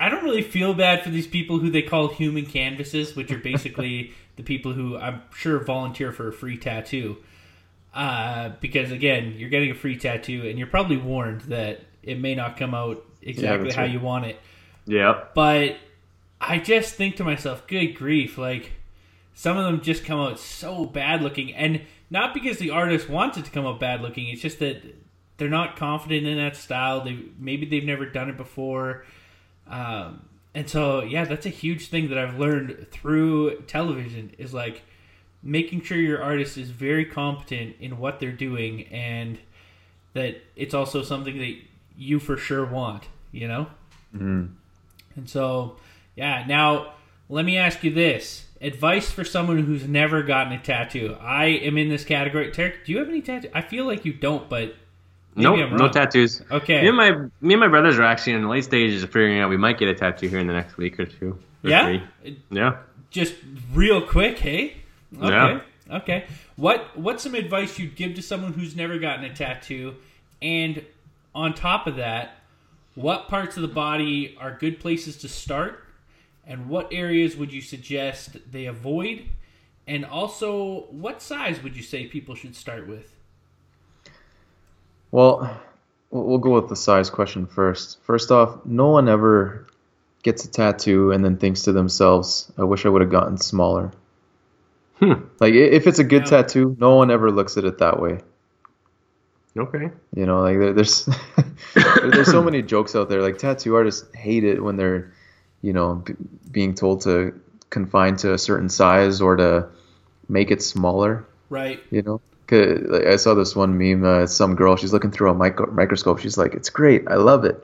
Speaker 2: I don't really feel bad for these people who they call human canvases, which are basically the people who I'm sure volunteer for a free tattoo. Uh, because again, you're getting a free tattoo, and you're probably warned that it may not come out exactly yeah, how right. you want it.
Speaker 1: Yeah.
Speaker 2: But I just think to myself, good grief, like some of them just come out so bad looking, and not because the artist wants it to come out bad looking. It's just that they're not confident in that style. They maybe they've never done it before, um, and so yeah, that's a huge thing that I've learned through television is like making sure your artist is very competent in what they're doing, and that it's also something that you for sure want. You know, mm. And so yeah. Now let me ask you this advice for someone who's never gotten a tattoo. I am in this category. Tarek, do you have any tattoos? I feel like you don't, but
Speaker 1: no, nope, no tattoos.
Speaker 2: Okay.
Speaker 1: Me and my me and my brothers are actually in the late stages of figuring out we might get a tattoo here in the next week or two. Or
Speaker 2: yeah.
Speaker 1: Three. Yeah.
Speaker 2: Just real quick, hey.
Speaker 1: Okay. Yeah.
Speaker 2: Okay. What what's some advice you'd give to someone who's never gotten a tattoo, and on top of that, what parts of the body are good places to start, and what areas would you suggest they avoid? And also, what size would you say people should start with?
Speaker 3: Well, we'll go with the size question first. First off, no one ever gets a tattoo and then thinks to themselves, I wish I would have gotten smaller. Hmm. Like, if it's a good yeah. tattoo, no one ever looks at it that way.
Speaker 1: Okay.
Speaker 3: You know, like there, there's there's so many jokes out there. Like tattoo artists hate it when they're, you know, b- being told to confine to a certain size or to make it smaller.
Speaker 2: Right.
Speaker 3: You know, like, I saw this one meme. Uh, some girl, she's looking through a micro- microscope. She's like, "It's great, I love it,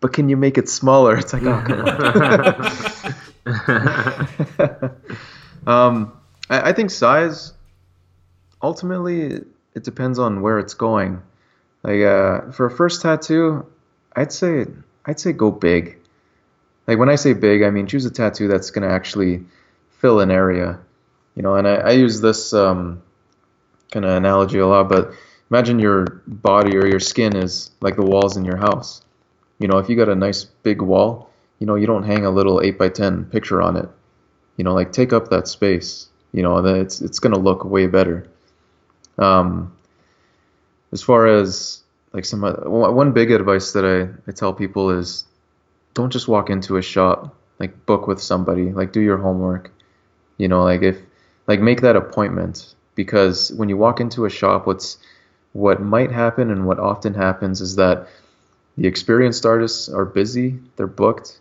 Speaker 3: but can you make it smaller?" It's like, oh come on. um, I, I think size. Ultimately, it depends on where it's going. Like uh, for a first tattoo, I'd say I'd say go big. Like when I say big, I mean choose a tattoo that's gonna actually fill an area. You know, and I, I use this um, kind of analogy a lot, but imagine your body or your skin is like the walls in your house. You know, if you got a nice big wall, you know, you don't hang a little eight by ten picture on it. You know, like take up that space. You know, it's it's gonna look way better. Um, as far as like some uh, one big advice that I, I tell people is don't just walk into a shop like book with somebody like do your homework. You know like if like make that appointment because when you walk into a shop what's what might happen and what often happens is that the experienced artists are busy they're booked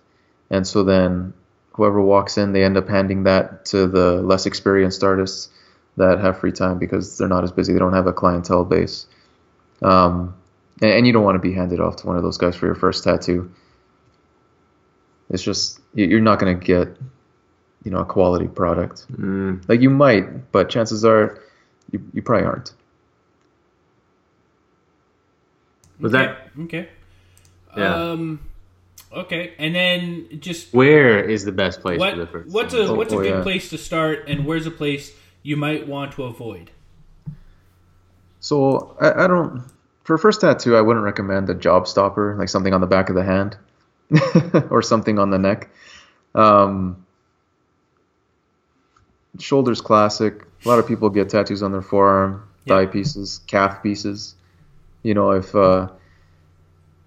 Speaker 3: and so then whoever walks in they end up handing that to the less experienced artists that have free time because they're not as busy they don't have a clientele base um, and, and, you don't want to be handed off to one of those guys for your first tattoo. It's just you're not going to get, you know, a quality product. Mm. Like you might, but chances are, you, you probably aren't.
Speaker 1: Was okay.
Speaker 2: that okay? Yeah. Um, okay, and then just
Speaker 1: where is the best place
Speaker 2: what,
Speaker 1: for the first?
Speaker 2: What's a what's oh, a good yeah. place to start, and where's a place you might want to avoid?
Speaker 3: So I, I don't for a first tattoo I wouldn't recommend a job stopper like something on the back of the hand or something on the neck. Um, shoulders classic. A lot of people get tattoos on their forearm, thigh pieces, calf pieces. You know, if uh,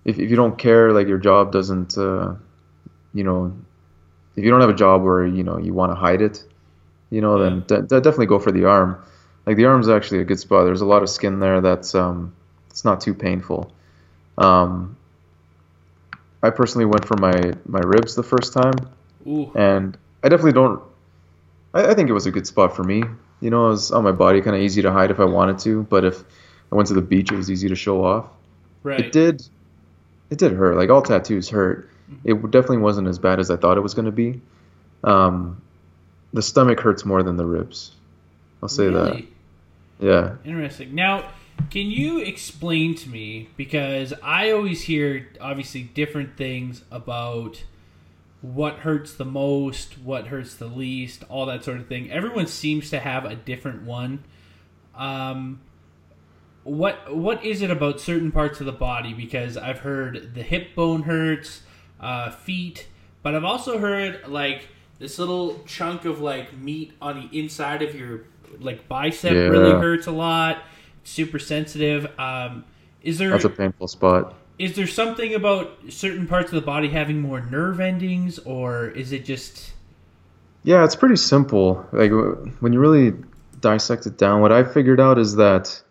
Speaker 3: if if you don't care, like your job doesn't, uh, you know, if you don't have a job where you know you want to hide it, you know, then de- definitely go for the arm. Like the arm's actually a good spot. There's a lot of skin there that's um, it's not too painful. Um, I personally went for my my ribs the first time, Ooh. and I definitely don't. I, I, think it was a good spot for me. You know, it was on my body, kind of easy to hide if I wanted to. But if I went to the beach, it was easy to show off.
Speaker 2: Right.
Speaker 3: It did. It did hurt. Like all tattoos hurt. Mm-hmm. It definitely wasn't as bad as I thought it was going to be. Um, the stomach hurts more than the ribs. I'll say really? that. Yeah.
Speaker 2: Interesting. Now, can you explain to me because I always hear obviously different things about what hurts the most, what hurts the least, all that sort of thing. Everyone seems to have a different one. Um, what what is it about certain parts of the body? Because I've heard the hip bone hurts, uh, feet, but I've also heard like this little chunk of like meat on the inside of your like bicep yeah. really hurts a lot. Super sensitive. Um, is there?
Speaker 3: That's a painful spot.
Speaker 2: Is there something about certain parts of the body having more nerve endings, or is it just?
Speaker 3: Yeah, it's pretty simple. Like when you really dissect it down, what I figured out is that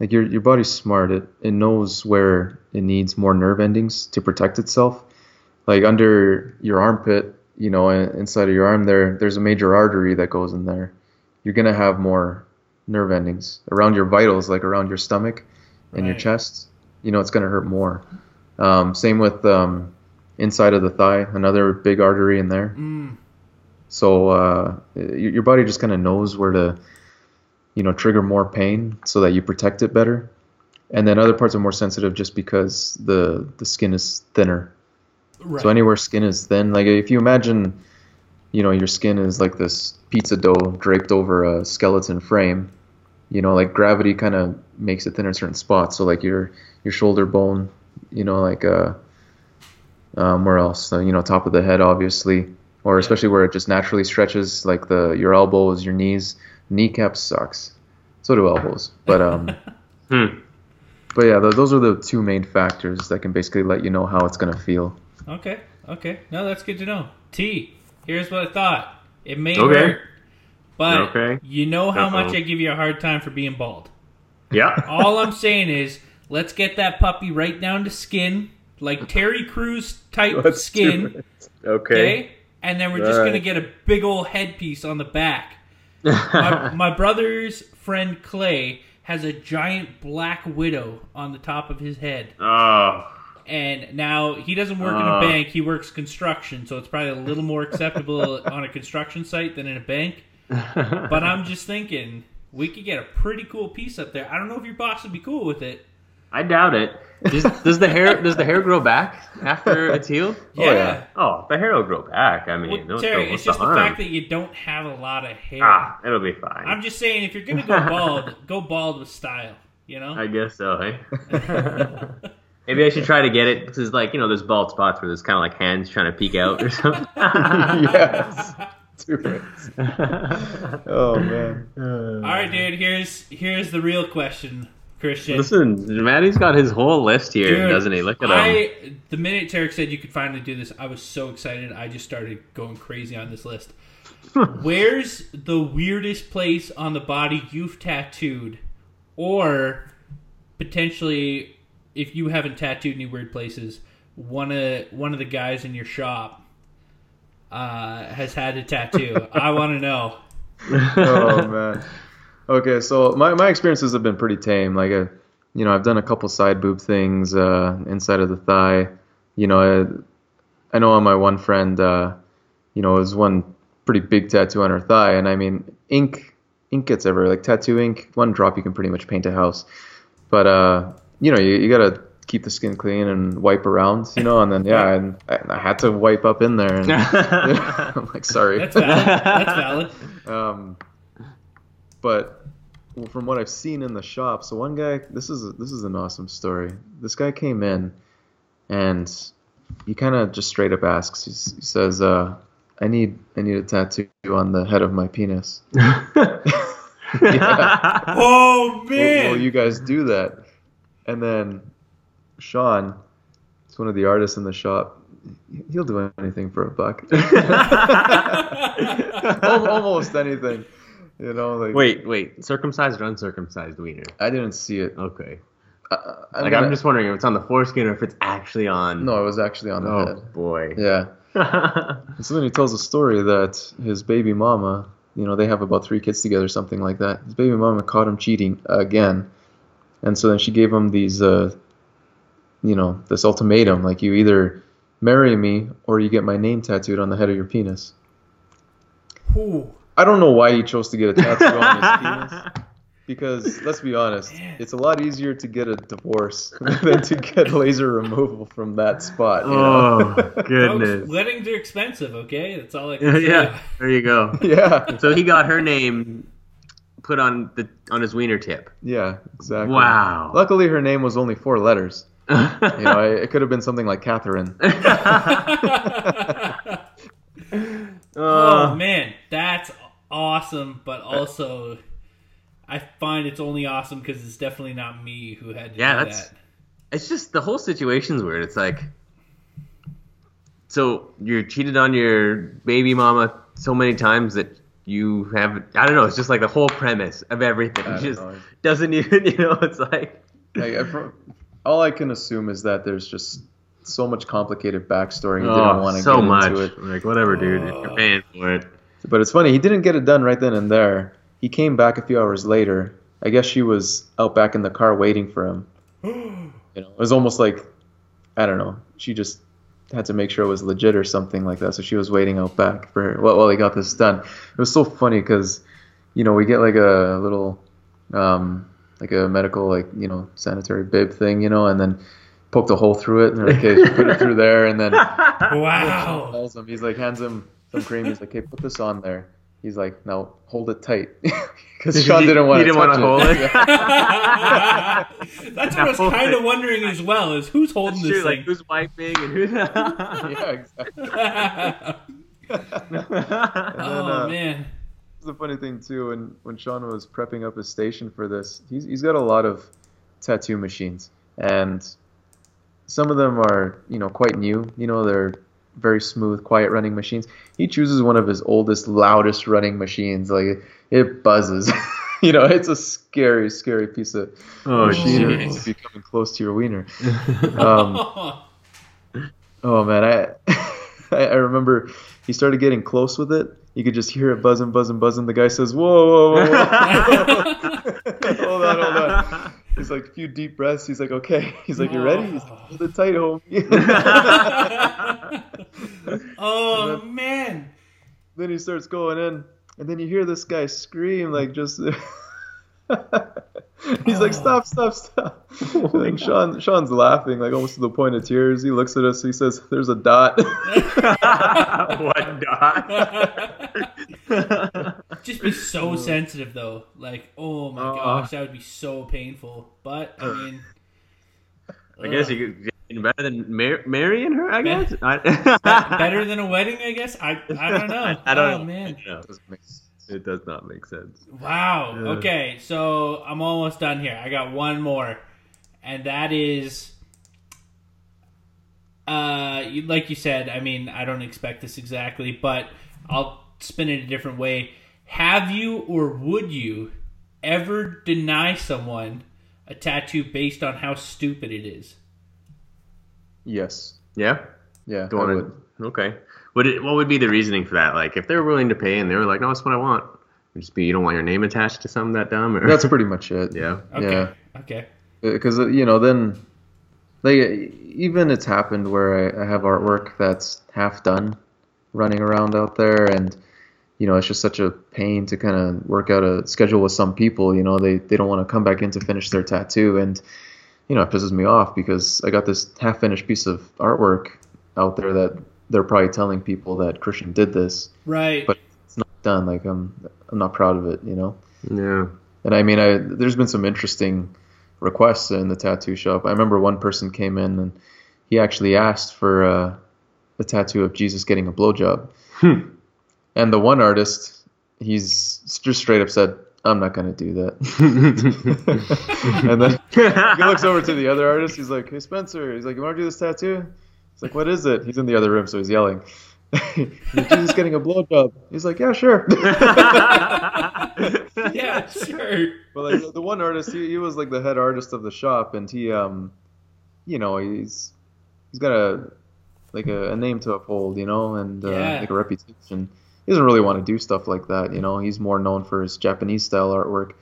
Speaker 3: like your your body's smart. It it knows where it needs more nerve endings to protect itself. Like under your armpit, you know, inside of your arm there, there's a major artery that goes in there. You're gonna have more nerve endings around your vitals, like around your stomach and right. your chest. You know, it's gonna hurt more. Um, same with um, inside of the thigh, another big artery in there. Mm. So uh, your body just kind of knows where to, you know, trigger more pain so that you protect it better. And then other parts are more sensitive just because the the skin is thinner. Right. So anywhere skin is thin, like if you imagine, you know, your skin is like this pizza dough draped over a skeleton frame, you know, like gravity kind of makes it thin in certain spots. So like your your shoulder bone, you know, like uh, um, where else? Uh, you know, top of the head, obviously, or especially where it just naturally stretches, like the your elbows, your knees, kneecaps sucks. So do elbows, but um,
Speaker 1: Hmm.
Speaker 3: but yeah, th- those are the two main factors that can basically let you know how it's gonna feel.
Speaker 2: Okay, okay. No, that's good to know. T, here's what I thought. It may
Speaker 1: Okay.
Speaker 2: hurt, but
Speaker 1: Okay.
Speaker 2: you know how much
Speaker 1: Uh-oh.
Speaker 2: I give you a hard time for being bald.
Speaker 1: Yeah.
Speaker 2: All I'm saying is, let's get that puppy right down to skin, like Terry Crews type
Speaker 3: Let's
Speaker 2: skin.
Speaker 1: Okay.
Speaker 2: Okay, and then we're just
Speaker 3: Alright.
Speaker 2: gonna get a big old headpiece on the back. my, my brother's friend Clay has a giant black widow on the top of his head.
Speaker 1: oh.
Speaker 2: And now he doesn't work in a
Speaker 1: Uh.
Speaker 2: bank, he works construction, so it's probably a little more acceptable on a construction site than in a bank. But I'm just thinking we could get a pretty cool piece up there. I don't know if your boss would be cool with it.
Speaker 1: I doubt it. Does, does the hair does the hair grow back after it's healed?
Speaker 2: Yeah.
Speaker 3: yeah.
Speaker 1: Oh, the hair will grow back. I mean,
Speaker 2: Well,
Speaker 1: don't-
Speaker 2: Terry, it's just the
Speaker 1: harm?
Speaker 2: fact that you don't have a lot of hair.
Speaker 1: ah, it'll be fine.
Speaker 2: I'm just saying, if you're gonna go bald, go bald with style. You know?
Speaker 1: I guess so. Eh? Maybe I should try to get it because, like, you know, there's bald spots where there's kind of like hands trying to peek out or something.
Speaker 3: yes. Do it. Oh man.
Speaker 2: All right, dude. Here's here's the real question, Christian.
Speaker 1: Listen, Maddie's got his whole list here,
Speaker 2: Dude,
Speaker 1: doesn't he? Look at him.
Speaker 2: The minute Tarek said you could finally do this, I was so excited. I just started going crazy on this list. Where's the weirdest place on the body you've tattooed, or potentially, if you haven't tattooed any weird places, one of one of the guys in your shop uh, has had a tattoo. I want to know.
Speaker 3: oh man. Okay, so my, my experiences have been pretty tame. Like, I, you know, I've done a couple side boob things uh, inside of the thigh. You know, I, I know on my one friend, uh, you know, it was one pretty big tattoo on her thigh, and I mean, ink ink gets everywhere. Like tattoo ink, one drop you can pretty much paint a house. But uh, you know, you, you gotta keep the skin clean and wipe around, you know, and then yeah, and I, I had to wipe up in there, and I'm like, sorry.
Speaker 2: That's valid. That's valid.
Speaker 3: Um, but well, from what I've seen in the shop, so one guy, this is this is an awesome story. This guy came in, and he kind of just straight up asks. He's, he says, uh, "I need I need a tattoo on the head of my penis." Yeah.
Speaker 2: Oh
Speaker 3: Will,
Speaker 2: man!
Speaker 3: will you guys do that? And then Sean, it's one of the artists in the shop. He'll do anything for a buck. Almost anything. You know, like
Speaker 1: wait, wait. Circumcised or uncircumcised wiener?
Speaker 3: I didn't see it.
Speaker 1: Okay.
Speaker 3: Uh, I'm
Speaker 1: like,
Speaker 3: gonna-
Speaker 1: I'm just wondering if it's on the foreskin or if it's actually on.
Speaker 3: No, it was actually on the
Speaker 1: Oh,
Speaker 3: head.
Speaker 1: boy.
Speaker 3: Yeah. And so then he tells a story that his baby mama, you know, they have about three kids together, something like that. His baby mama caught him cheating again, and so then she gave him these, uh, you know, this ultimatum, like you either marry me or you get my name tattooed on the head of your penis.
Speaker 2: Ooh.
Speaker 3: I don't know why he chose to get a tattoo on his penis. Because let's be honest,
Speaker 2: Man.
Speaker 3: it's a lot easier to get a divorce than to get laser removal from that spot. You know?
Speaker 1: Oh, goodness.
Speaker 2: Folks, weddings are expensive, okay? That's all I can say.
Speaker 1: yeah, there you go.
Speaker 3: yeah,
Speaker 1: So he got her name put on the on his wiener tip.
Speaker 3: yeah, exactly.
Speaker 1: Wow.
Speaker 3: Luckily, her name was only four letters. You know, it, it could have been something like Catherine.
Speaker 2: oh
Speaker 1: Uh,
Speaker 2: man, that's awesome, but also I find it's only awesome because it's definitely not me who had to
Speaker 1: Yeah,
Speaker 2: do
Speaker 1: that's-
Speaker 2: that.
Speaker 1: it's just the whole situation's weird. It's like, so you're cheated on your baby mama so many times that you have. I don't know. It's just like the whole premise of everything
Speaker 3: I
Speaker 1: just
Speaker 3: know.
Speaker 1: doesn't even. You know, it's like.
Speaker 3: Like, I, all I can assume is that there's just so much complicated backstory. He
Speaker 1: oh,
Speaker 3: didn't want to
Speaker 1: so
Speaker 3: get
Speaker 1: much.
Speaker 3: into it.
Speaker 1: Like whatever, dude. If you're uh, paying for it.
Speaker 3: But it's funny, he didn't get it done right then and there. He came back a few hours later. I guess she was out back in the car waiting for him. You know, it was almost like I don't know. She just had to make sure it was legit or something like that. So she was waiting out back for while, while he got this done. It was so funny because, you know, we get like a little, um, like a medical like you know sanitary bib thing, you know, and then poked a hole through it and like, okay, put it through there, and then
Speaker 2: Wow.
Speaker 3: calls him. He's like hands him some cream. He's like, "Hey, put this on there." He's like, "No, hold it tight," because Sean didn't want.
Speaker 1: He didn't want to hold it.
Speaker 2: That's what I was kind of wondering as well: is who's holding
Speaker 1: That's
Speaker 2: this
Speaker 1: true,
Speaker 2: thing?
Speaker 1: like who's wiping and who's.
Speaker 3: yeah, exactly. And then,
Speaker 2: oh
Speaker 3: uh,
Speaker 2: man.
Speaker 3: It's the funny thing too, when when Sean was prepping up his station for this, he's he's got a lot of tattoo machines, and some of them are you know quite new. You know they're very smooth, quiet running machines. He chooses one of his oldest, loudest running machines. Like it buzzes. you know, it's a scary, scary piece of
Speaker 1: oh
Speaker 3: machinery to be coming close to your wiener. Um, Oh man, I I I remember he started getting close with it. You could just hear it buzzing, buzzing, buzzing. The guy says, "Whoa, whoa, whoa, whoa. hold on, hold on." He's like a few deep breaths. He's like, "Okay." He's like, "You ready?" He's like, Hold it tight, homie.
Speaker 2: oh man.
Speaker 3: then he starts going in, and then you hear this guy scream like just. He's like, stop, stop, stop. And Sean, Sean's laughing, like almost to the point of tears. He looks at us. He says, "There's a dot."
Speaker 1: One dot.
Speaker 2: Just be so sensitive though. Like, oh my
Speaker 1: Uh.
Speaker 2: gosh, that would be so painful. But I mean,
Speaker 1: I guess you could better than mar- marrying her. I guess.
Speaker 2: Be- better than a wedding, I guess. I I don't know.
Speaker 1: I don't
Speaker 2: oh
Speaker 1: know.
Speaker 2: man.
Speaker 1: No,
Speaker 3: Doesn't make sense.
Speaker 1: It does not make sense.
Speaker 2: Wow.
Speaker 1: Yeah.
Speaker 2: Okay, so I'm almost done here. I got one more, and that is, uh, you- like you said. I mean, I don't expect this exactly, but I'll spin it a different way. Have you or would you ever deny someone a tattoo based on how stupid it is?
Speaker 3: Yes.
Speaker 1: Yeah.
Speaker 3: Yeah.
Speaker 1: Go
Speaker 3: I
Speaker 1: on.
Speaker 3: would.
Speaker 1: Okay. What it, what would be the reasoning for that? Like, if they were willing to pay and they were like, "No, that's what I want," would just be you don't want your name attached to something that dumb, or
Speaker 3: That's pretty much it.
Speaker 1: yeah.
Speaker 2: Okay.
Speaker 3: Yeah.
Speaker 2: Okay.
Speaker 3: Uh, because uh, you know then like even it's happened where I, I have artwork that's half done running around out there and you know it's just such a pain to kind of work out a schedule with some people you know they, they don't want to come back in to finish their tattoo and you know it pisses me off because i got this half finished piece of artwork out there that they're probably telling people that christian did this
Speaker 2: Right.
Speaker 3: But- it's not done like i'm i'm not proud of it you know
Speaker 1: Yeah.
Speaker 3: and I mean, I there's been some interesting requests in the tattoo shop. I remember one person came in and he actually asked for uh, a tattoo of Jesus getting a blowjob.
Speaker 1: Hmm.
Speaker 3: And the one artist, he's just straight up said, "I'm not gonna do that." and then he looks over to the other artist. He's like, "Hey Spencer," he's like, "You want to do this tattoo?" He's like, "What is it?" He's in the other room, so he's yelling. Jesus getting a blowjob. He's like, "Yeah, sure."
Speaker 2: yeah. Sure.
Speaker 3: But like the- the one artist, he, he was like the head artist of the shop, and he, um, you know, he's he's got a like a, a name to uphold, you know, and uh,
Speaker 2: Yeah.
Speaker 3: like a reputation. He doesn't really want to do stuff like that, you know. He's more known for his Japanese style artwork,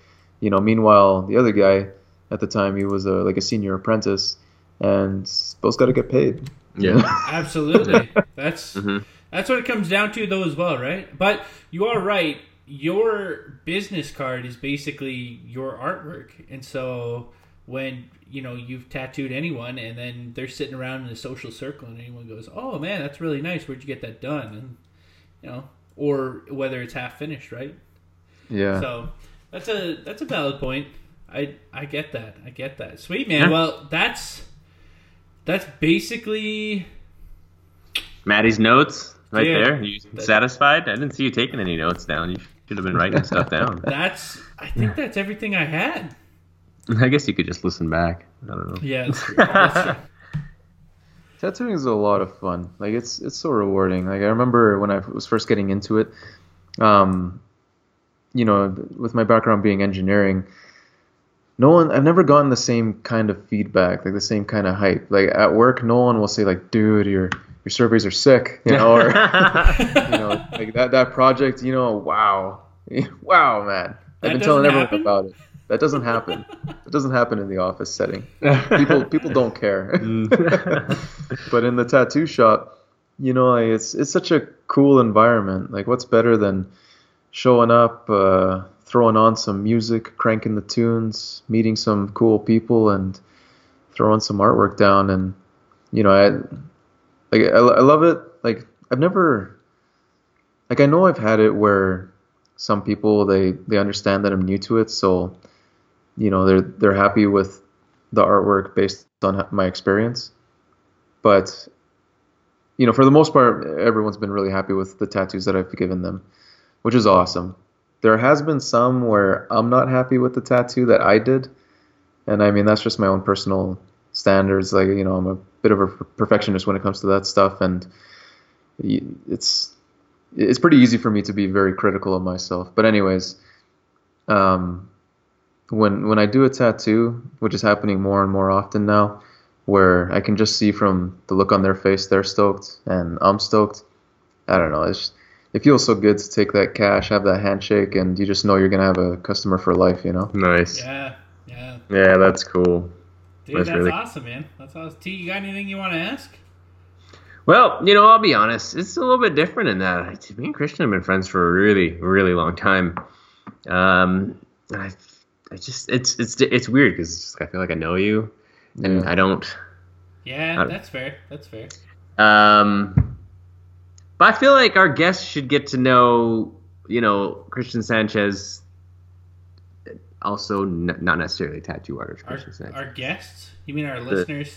Speaker 3: you know. Meanwhile, the other guy at the time, he was a like a senior apprentice, and both got to get paid.
Speaker 1: Yeah.
Speaker 2: Absolutely. That's
Speaker 1: Mhm.
Speaker 2: that's what it comes down to, though, as well, right? But you are right. Your business card is basically your artwork, and so when you know you've tattooed anyone, and then they're sitting around in a social circle, and anyone goes, "Oh man, that's really nice. Where'd you get that done?" and you know, or whether it's half finished, right?
Speaker 3: Yeah.
Speaker 2: So that's a that's a valid point. I I get that. I get that. Sweet man.
Speaker 1: Yeah.
Speaker 2: Well, that's that's basically
Speaker 1: Maddie's notes right
Speaker 2: Dude.
Speaker 1: there. You satisfied? I didn't see you taking any notes down. You should have been writing stuff down.
Speaker 2: that's I think that's everything I had.
Speaker 1: I guess you could just listen back. I don't know.
Speaker 2: Yeah, that's true. That's true.
Speaker 3: tattooing is a lot of fun. Like it's it's so rewarding. Like I remember when I was first getting into it, um, you know, with my background being engineering, no one I've never gotten the same kind of feedback, like the same kind of hype. Like at work, no one will say like, "Dude, your your surveys are sick," you know, or you know, like that that project, you know, wow, wow, man.
Speaker 2: That
Speaker 3: I've been telling
Speaker 2: doesn't
Speaker 3: everyone
Speaker 2: happen?
Speaker 3: about it. That doesn't happen. It doesn't happen in the office setting. People people don't care. but in the tattoo shop, you know, it's it's such a cool environment. Like, what's better than showing up, uh, throwing on some music, cranking the tunes, meeting some cool people, and throwing some artwork down. And you know, I like I, I love it. Like, I've never like I know I've had it where some people they they understand that I'm new to it, so you know they're they're happy with the artwork based on my experience. But you know, for the most part, everyone's been really happy with the tattoos that I've given them, which is awesome. There has been some where I'm not happy with the tattoo that I did, and I mean that's just my own personal standards. Like you know, I'm a bit of a perfectionist when it comes to that stuff, and it's it's pretty easy for me to be very critical of myself. But anyways, um, when when I do a tattoo, which is happening more and more often now, where I can just see from the look on their face they're stoked and I'm stoked. I don't know. It's it feels so good to take that cash, have that handshake, and you just know you're gonna have a customer for life. You know.
Speaker 1: Nice.
Speaker 2: Yeah. Yeah.
Speaker 1: Yeah, that's cool.
Speaker 2: Dude, that's, that's really... awesome, man. That's awesome. T, you got anything you want to ask?
Speaker 1: Well, you know, I'll be honest. It's a little bit different in that me and Christian have been friends for a really, really long time. Um, I, I just it's it's it's weird because I feel like I know you, and yeah. I don't.
Speaker 2: Yeah, I don't, that's fair. That's fair.
Speaker 1: Um, but I feel like our guests should get to know, you know, Christian Sanchez. Also, n- not necessarily tattoo artist.
Speaker 2: Christian our, Sanchez. Our guests? You mean our the, listeners?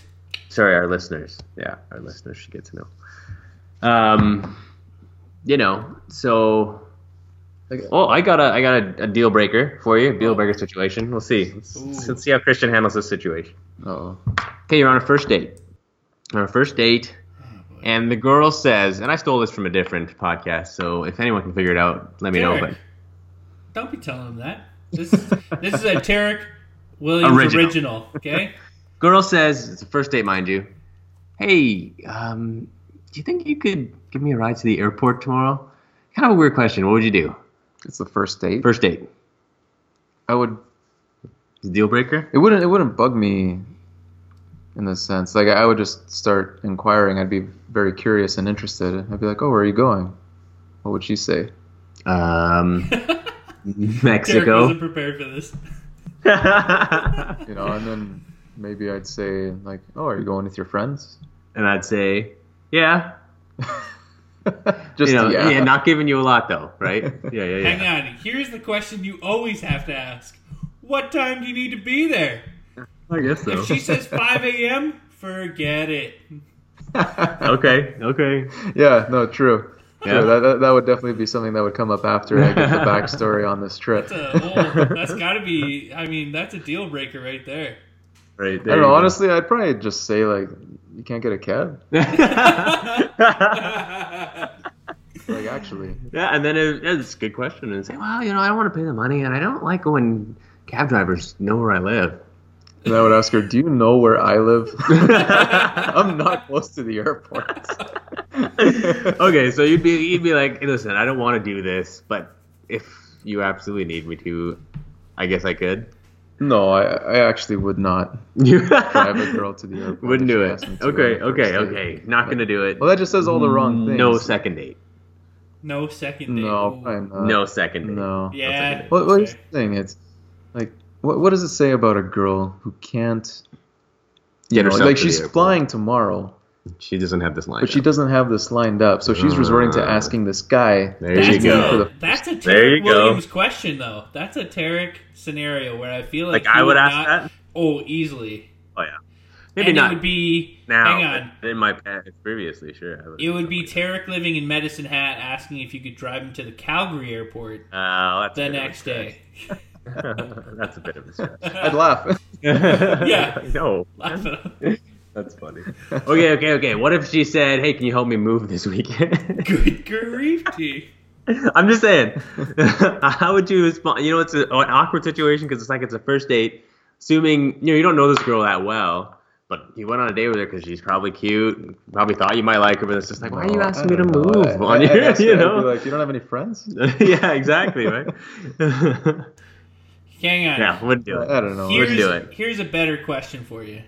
Speaker 1: Sorry, our listeners. Yeah, our listeners should get to know. Um, you know, so. Oh, I got a I got a, a deal breaker for you. Deal breaker situation. We'll see. Let's, let's see how Christian handles this situation.
Speaker 3: Oh.
Speaker 1: Okay, you're on a first date. On a first date, oh, and the girl says, and I stole this from a different podcast, so if anyone can figure it out, let me Tarek, know. But
Speaker 2: don't be telling them that. This is this is a Tarek Williams original. original okay.
Speaker 1: Girl says, it's a first date, mind you. Hey, um, do you think you could give me a ride to the airport tomorrow? Kind of a weird question. What would you do?
Speaker 3: It's the first date.
Speaker 1: First date.
Speaker 3: I would.
Speaker 1: Deal breaker.
Speaker 3: It wouldn't. It wouldn't bug me. In this sense, like I would just start inquiring. I'd be very curious and interested. I'd be like, "Oh, where are you going?" What would she say?
Speaker 1: Um, Mexico. Derek
Speaker 2: wasn't prepared for this.
Speaker 3: you know, and then maybe I'd say like, "Oh, are you going with your friends?"
Speaker 1: And I'd say, "Yeah." Just you know, yeah. yeah, not giving you a lot though, right? Yeah, yeah, yeah.
Speaker 2: Hang on. Here's the question you always have to ask: What time do you need to be there?
Speaker 1: I guess so.
Speaker 2: If she says 5 a.m., forget it.
Speaker 1: okay. Okay.
Speaker 3: Yeah. No. True. Yeah. True. That, that, that, would definitely be something that would come up after I get the backstory on this trip.
Speaker 2: That's, a, that's got to be. I mean, that's a deal breaker right there.
Speaker 1: Right.
Speaker 3: I don't know. Honestly, I'd probably just say like, you can't get a cab. like actually.
Speaker 1: Yeah, and then it, it's a good question, and say, well, you know, I don't want to pay the money, and I don't like when cab drivers know where I live.
Speaker 3: And I would ask her, "Do you know where I live? I'm not close to the airport."
Speaker 1: okay, so you'd be you'd be like, "Listen, I don't want to do this, but if you absolutely need me to, I guess I could."
Speaker 3: No, I, I actually would not You drive a girl to the airport.
Speaker 1: Wouldn't do it. Okay, okay, okay. Not gonna do it.
Speaker 3: Well, that just says all the wrong mm, things.
Speaker 1: No second date.
Speaker 2: No second date.
Speaker 3: No, probably not.
Speaker 1: No second date.
Speaker 3: No.
Speaker 2: Yeah.
Speaker 3: No what, what is the thing? It's like, what, what does it say about a girl who can't? You know, like she's flying tomorrow,
Speaker 1: she doesn't have this lined
Speaker 3: But she doesn't have this lined up, so she's resorting to asking this guy.
Speaker 1: There you go.
Speaker 2: The, that's a Tarek Williams go. question, though. That's a Tarek scenario where I feel like,
Speaker 1: like I would, would ask not, that.
Speaker 2: Oh, easily.
Speaker 1: Oh yeah. Maybe
Speaker 2: and
Speaker 1: not.
Speaker 2: It would be
Speaker 1: now.
Speaker 2: Hang on.
Speaker 1: In my past, previously, sure.
Speaker 2: Would it would be Tarek living in Medicine Hat asking if you could drive him to the Calgary airport
Speaker 1: uh,
Speaker 2: the next day.
Speaker 1: that's a bit of a stretch.
Speaker 3: I'd laugh.
Speaker 2: yeah.
Speaker 1: No. That's funny. Okay, okay, okay. What if she said, "Hey, can you help me move this weekend?"
Speaker 2: Good grief, T.
Speaker 1: I'm just saying. how would you respond? You know, it's an awkward situation because it's like it's a first date. Assuming you know you don't know this girl that well, but you went on a date with her because she's probably cute. Probably thought you might like her, but it's just like, why are you oh, asking me to know. move I, on
Speaker 3: I, I, you know, like you don't have any friends.
Speaker 1: yeah, exactly, right.
Speaker 2: Hang on.
Speaker 1: Yeah, wouldn't do it.
Speaker 3: I don't know.
Speaker 2: Here's,
Speaker 1: wouldn't do it.
Speaker 2: Here's a better question for you.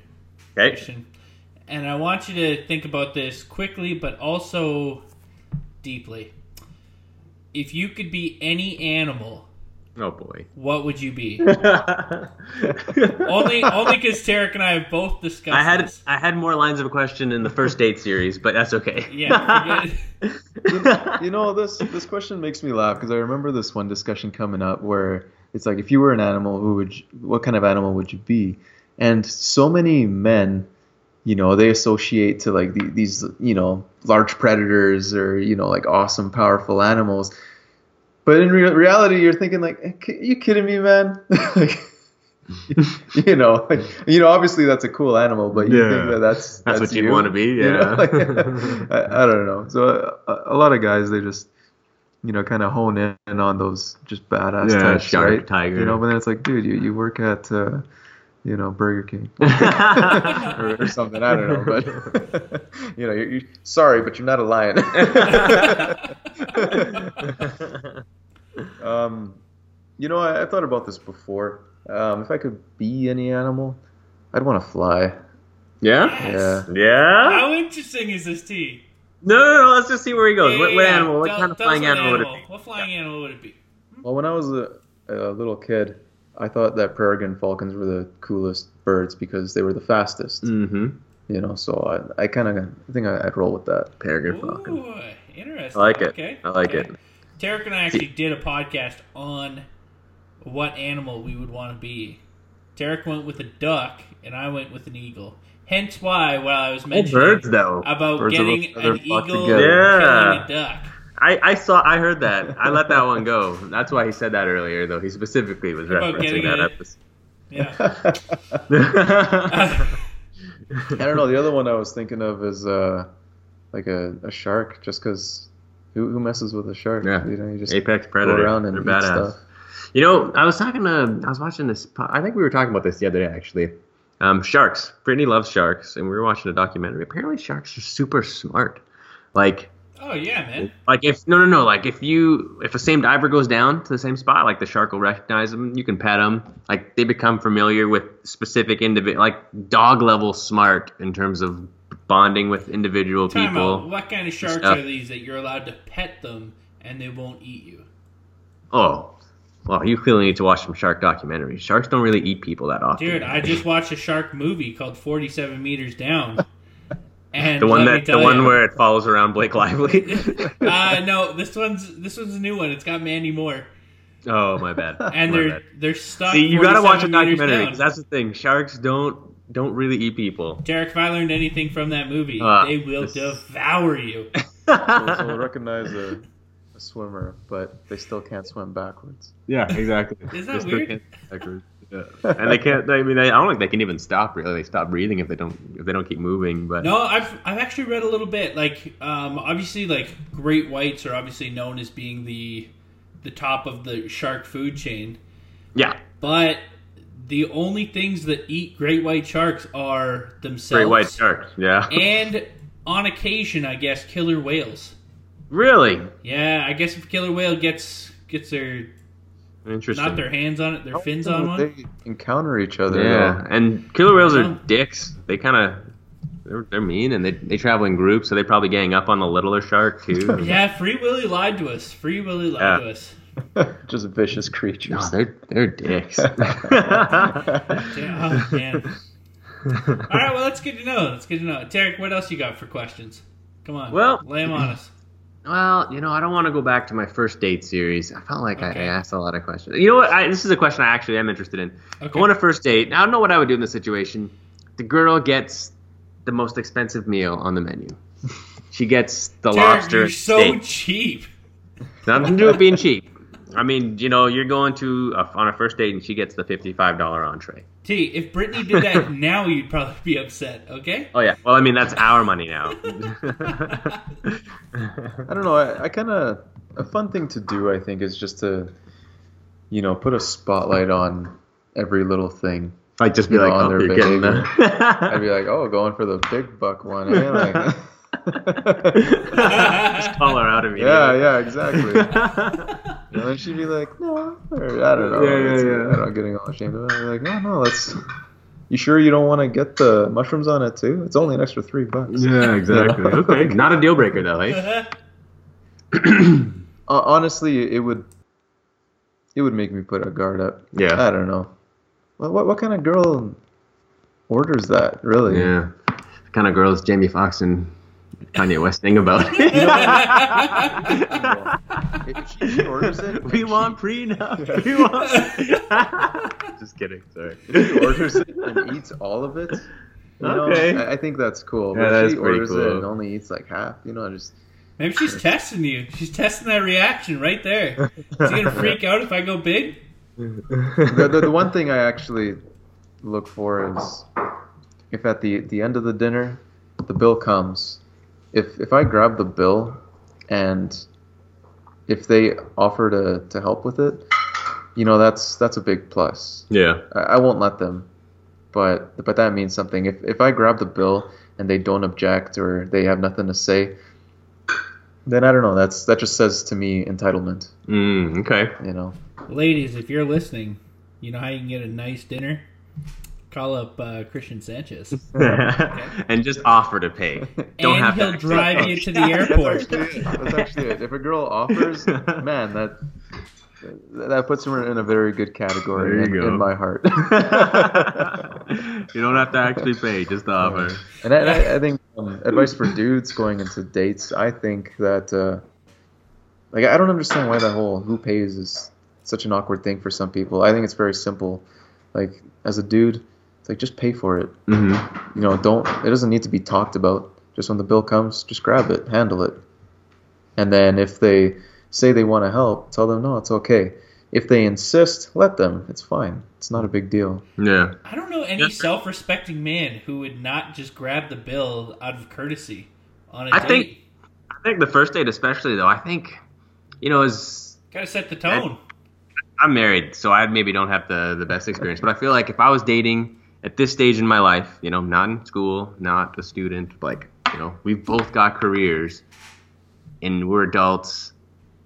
Speaker 1: Okay. Question
Speaker 2: and I want you to think about this quickly but also deeply. If you could be any animal,
Speaker 1: Oh boy.
Speaker 2: what would you be? only only because Tarek and I have both discussed
Speaker 1: I had
Speaker 2: this.
Speaker 1: I had more lines of a question in the first date series, but that's okay.
Speaker 2: Yeah, forget it.
Speaker 3: you know this this question makes me laugh because I remember this one discussion coming up where it's like if you were an animal, who would you, what kind of animal would you be? And so many men, you know, they associate to like the, these you know large predators or you know like awesome powerful animals. But in re- reality, you're thinking like, "Eh, ki- you kidding me, man? like, you know, like, you know, obviously that's a cool animal, but you
Speaker 1: Yeah.
Speaker 3: think that that's
Speaker 1: That's what you'd
Speaker 3: you,
Speaker 1: wanna be,
Speaker 3: you know?
Speaker 1: yeah.
Speaker 3: Like, I, I don't know. So a, a lot of guys they just you know kind of hone in on those just badass
Speaker 1: Yeah,
Speaker 3: types,
Speaker 1: shark,
Speaker 3: right?
Speaker 1: tiger.
Speaker 3: You know, but then it's like, dude, you, you work at uh, you know Burger King or, or something. I don't know, but you know, you're, you're sorry, but you're not a lion. um, you know, I, I thought about this before. Um, if I could be any animal, I'd want to fly.
Speaker 1: yeah?
Speaker 3: Yeah.
Speaker 1: Yeah?
Speaker 2: How interesting is this tea?
Speaker 1: No, no, no, let's just see where he goes.
Speaker 2: Yeah,
Speaker 1: what, what
Speaker 2: yeah.
Speaker 1: animal? What
Speaker 2: Tell-
Speaker 1: kind of flying
Speaker 2: what
Speaker 1: animal would it be?
Speaker 2: What flying animal would it be?
Speaker 3: Well, when I was a, a little kid, I thought that peregrine falcons were the coolest birds because they were the fastest.
Speaker 1: Mm-hmm.
Speaker 3: You know, so I, I kind of I think I- I'd roll with that.
Speaker 1: Peregrine falcon.
Speaker 2: Ooh, interesting.
Speaker 1: I like it.
Speaker 2: Okay.
Speaker 1: I like
Speaker 2: okay.
Speaker 1: it.
Speaker 2: Tarek and I actually did a podcast on what animal we would want to be. Tarek went with a duck, and I went with an eagle. Hence why, while I was mentioning
Speaker 1: birds, though.
Speaker 2: about
Speaker 3: Birds
Speaker 2: getting an eagle
Speaker 3: together.
Speaker 1: Yeah.
Speaker 2: killing a duck.
Speaker 1: I, I saw, I heard that. I let that one go. That's why he said that earlier, though. He specifically was
Speaker 2: About
Speaker 1: referencing that
Speaker 2: a-
Speaker 1: episode.
Speaker 2: Yeah.
Speaker 3: I don't know. The other one I was thinking of is uh, like a, a shark, just because who, who messes with a shark?
Speaker 1: Yeah.
Speaker 3: You know, you just
Speaker 1: Apex
Speaker 3: go
Speaker 1: predator.
Speaker 3: around and
Speaker 1: They're
Speaker 3: eat
Speaker 1: badass.
Speaker 3: stuff.
Speaker 1: You know, I was talking to, I was watching this. I think we were talking about this the other day, actually. Um, sharks. Brittany loves sharks, and we were watching a documentary. Apparently, sharks are super smart. Like,
Speaker 2: oh yeah, man.
Speaker 1: like if no, no, no. Like if you, if the same diver goes down to the same spot, like the shark will recognize them. You can pet them. Like they become familiar with specific individual, like dog level smart in terms of bonding with individual
Speaker 2: Time
Speaker 1: people.
Speaker 2: out. What kind of sharks
Speaker 1: stuff.
Speaker 2: are these that you're allowed to pet them and they won't eat you?
Speaker 1: Oh, well, you clearly need to watch some shark documentaries. Sharks don't really eat people that often.
Speaker 2: Dude, I just watched a shark movie called 47 Meters Down. And
Speaker 1: the one that the
Speaker 2: tell
Speaker 1: one where it follows around Blake Lively.
Speaker 2: uh, no, this one's this one's a new one. It's got Mandy Moore,
Speaker 1: oh my bad.
Speaker 2: and
Speaker 1: My
Speaker 2: they're
Speaker 1: bad.
Speaker 2: they're stuck.
Speaker 1: See, you gotta watch a documentary because that's the thing. Sharks don't don't really eat people.
Speaker 2: Derek, if I learned anything from that movie,
Speaker 1: Uh,
Speaker 2: they will
Speaker 1: this-
Speaker 2: devour you.
Speaker 3: So, so recognize a, a swimmer, but they still can't swim backwards.
Speaker 1: yeah, exactly.
Speaker 2: Isn't that
Speaker 1: They
Speaker 2: weird?
Speaker 1: can't. Yeah. and they can't. I mean, I don't think they can even stop. Really, they stop breathing if they don't if they don't keep moving. But
Speaker 2: No, I've I've actually read a little bit. Like, um, obviously, like great whites are obviously known as being the the top of the shark food chain,
Speaker 1: yeah,
Speaker 2: but the only things that eat great white sharks are themselves.
Speaker 1: great white sharks. Yeah,
Speaker 2: and on occasion, I guess killer whales.
Speaker 1: Really
Speaker 2: Yeah, I guess if killer whale gets gets their
Speaker 1: interesting.
Speaker 2: not their hands on it, their fins on one.
Speaker 3: They encounter each other.
Speaker 1: Yeah,
Speaker 3: though.
Speaker 1: and killer whales are dicks. They kind of they're, they're mean, and they they travel in groups, so they probably gang up on the littler shark too.
Speaker 2: Yeah, Free Willy lied to us. Free Willy lied
Speaker 1: Yeah.
Speaker 2: to us.
Speaker 3: just vicious creatures.
Speaker 1: No, they're they're dicks.
Speaker 2: Yeah, oh, man. All right, well, that's good to know. That's good to know. Tarek, what else you got for questions? Come on.
Speaker 1: Well-
Speaker 2: lay them on us.
Speaker 1: Well, you know, I don't want to go back to my first date series. I felt like I, I asked a lot of questions. You know what? I, this is a question I actually am interested in.
Speaker 2: Okay.
Speaker 1: On a first date. I don't know what I would do in this situation. The girl gets the most expensive meal on the menu. She gets the lobster
Speaker 2: you're so
Speaker 1: steak.
Speaker 2: cheap.
Speaker 1: Nothing to do with being cheap. I mean, you know, you're going to a, on a first date and she gets the fifty-five dollar entree.
Speaker 2: T, if Brittany did that now, you'd probably be upset. Okay.
Speaker 1: Oh yeah. Well, I mean, that's our money now.
Speaker 3: I don't know. I, I kind of a fun thing to do. I think is just to, you know, put a spotlight on every little thing.
Speaker 1: Like just be
Speaker 3: You know,
Speaker 1: like,
Speaker 3: on
Speaker 1: oh,
Speaker 3: their
Speaker 1: you're getting
Speaker 3: behavior. I'd be like, oh, going for the big buck one. Eh? Like,
Speaker 1: just call her out immediately.
Speaker 3: yeah, yeah, exactly. And then she'd be like, no, or I don't know.
Speaker 1: Yeah, yeah, yeah.
Speaker 3: I don't know, getting all ashamed of it. I'm like, no, no, let's. You sure you don't want to get the mushrooms on it too? It's only an extra three bucks.
Speaker 1: Yeah, exactly. okay, not a deal breaker though, eh?
Speaker 3: Uh, honestly, it would it would make me put a guard up.
Speaker 1: Yeah.
Speaker 3: I don't know. What what, what kind of girl orders that? Really?
Speaker 1: Yeah. The kind of girls Jamie Foxx and Kanye West thing about.
Speaker 3: If she, she orders it,
Speaker 1: we
Speaker 3: if
Speaker 1: want prenup. We want. Just kidding. Sorry.
Speaker 3: if she orders it and eats all of it. You know,
Speaker 1: Okay.
Speaker 3: I, I think that's cool.
Speaker 1: Yeah,
Speaker 3: but
Speaker 1: that
Speaker 3: she
Speaker 1: pretty
Speaker 3: orders it
Speaker 1: cool.
Speaker 3: and only eats like half, you know, just
Speaker 2: Maybe she's testing you. She's testing that reaction right there. Is he gonna freak out if I go big?
Speaker 3: the, the, the one thing I actually look for is if at the the end of the dinner the bill comes, if if I grab the bill and if they offer to, to help with it, you know that's that's a big plus.
Speaker 1: Yeah.
Speaker 3: I, I won't let them, but but that means something. If if I grab the bill and they don't object or they have nothing to say, then I don't know. That's that just says to me entitlement.
Speaker 1: Mm, okay.
Speaker 3: You know.
Speaker 2: Ladies, if you're listening, you know how you can get a nice dinner? Call up uh, Christian Sanchez.
Speaker 1: and just offer to pay. Don't
Speaker 2: and
Speaker 1: have
Speaker 2: he'll
Speaker 1: to
Speaker 2: drive you to the
Speaker 3: That's
Speaker 2: airport.
Speaker 3: actually. That's actually it. If a girl offers, man, that that puts her in a very good category in,
Speaker 1: you go.
Speaker 3: in my heart.
Speaker 1: you don't have to actually pay, just offer.
Speaker 3: and I, and I, I think um, advice for dudes going into dates. I think that uh, like I don't understand why that whole who pays is such an awkward thing for some people. I think it's very simple. Like as a dude, it's like just pay for it.
Speaker 1: hmm
Speaker 3: You know, don't. It doesn't need to be talked about. Just when the bill comes, just grab it, handle it. And then if they say they want to help, tell them no, it's okay. If they insist, let them. It's fine. It's not a big deal.
Speaker 1: Yeah.
Speaker 2: I don't know any self-respecting man who would not just grab the bill out of courtesy on a
Speaker 1: I
Speaker 2: date.
Speaker 1: think- I think the first date, especially though, I think, you know, is
Speaker 2: Gotta set the tone.
Speaker 1: I'm married, so I maybe don't have the the best experience. But I feel like if I was dating at this stage in my life, you know, not in school, not a student, like you know, we've both got careers, and we're adults.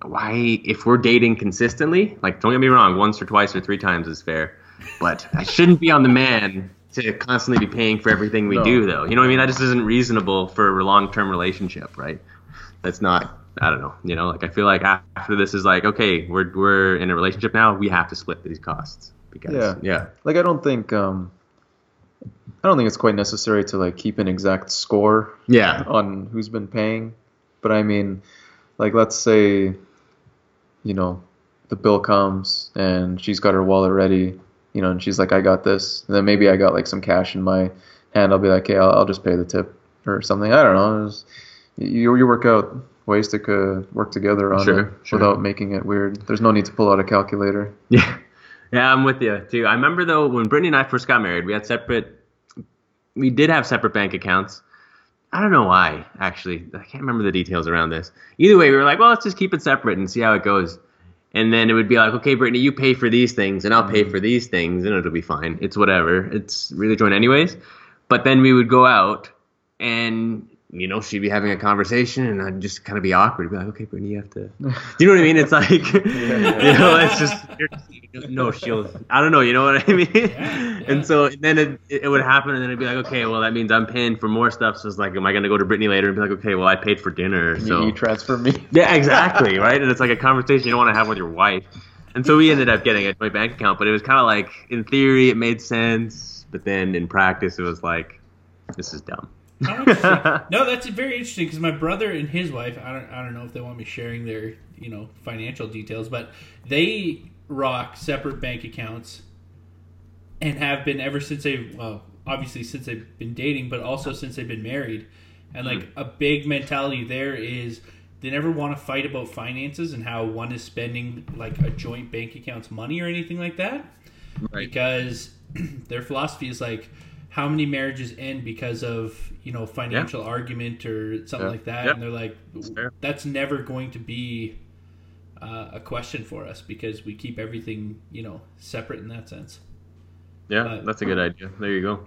Speaker 1: Why, if we're dating consistently, like don't get me wrong, once or twice or three times is fair, but I shouldn't be on the man to constantly be paying for everything we
Speaker 3: No.
Speaker 1: do, though. You know what I mean? That just isn't reasonable for a long term relationship, right? That's not. I don't know. You know, like I feel like after this is like, okay, we're we're in a relationship now. We have to split these costs because
Speaker 3: Yeah.
Speaker 1: yeah,
Speaker 3: Like I don't think um, I don't think it's quite necessary to like keep an exact score
Speaker 1: yeah,
Speaker 3: on who's been paying. But I mean, like let's say, you know, the bill comes and she's got her wallet ready, you know, and she's like, I got this. And then maybe I got like some cash in my hand. I'll be like, okay, I'll, I'll just pay the tip or something. I don't know. It's- you you work out ways to uh, work together on
Speaker 1: Sure,
Speaker 3: it
Speaker 1: sure.
Speaker 3: without making it weird. There's no need to pull out a calculator.
Speaker 1: yeah, yeah. I'm with you too. I remember though when Brittany and I first got married, we had separate. We did have separate bank accounts. I don't know why, actually. I can't remember the details around this. Either way, we were like, well, let's just keep it separate and see how it goes. And then it would be like, okay, Brittany, you pay for these things, and I'll pay for these things, and it'll be fine. It's whatever. It's really joint anyways. But then we would go out, and you know, she'd be having a conversation, and I'd just kind of be awkward. Be like, okay, Brittany, you have to. Do you know what I mean? It's like, you know, it's just no, she'll. I don't know. You know what I mean?
Speaker 2: yeah.
Speaker 1: And so and then it, it would happen, and then it'd be like, okay, well, that means I'm paying for more stuff. So it's like, am I going to go to Brittany later and be like, okay, well, I paid for dinner,
Speaker 3: You-
Speaker 1: so
Speaker 3: You transfer me.
Speaker 1: yeah, exactly, right? And it's like a conversation you don't want to have with your wife. And so we ended up getting a joint bank account, but it was kind of like, in theory, it made sense, but then in practice, it was like, this is dumb.
Speaker 2: No, that's very interesting because my brother and his wife. I don't. I don't know if they want me sharing their you know financial details, but they rock separate bank accounts and have been ever since they well obviously since they've been dating, but also since they've been married. And like hmm. a big mentality there is they never want to fight about finances and how one is spending like a joint bank account's money or anything like that because their philosophy is like how many marriages end because of you know financial argument or something
Speaker 3: Yeah.
Speaker 2: like that
Speaker 1: Yep.
Speaker 2: and they're like that's never going to be uh, a question for us because we keep everything you know separate in that sense
Speaker 1: Yeah,
Speaker 2: But-
Speaker 1: that's a good idea. There you go.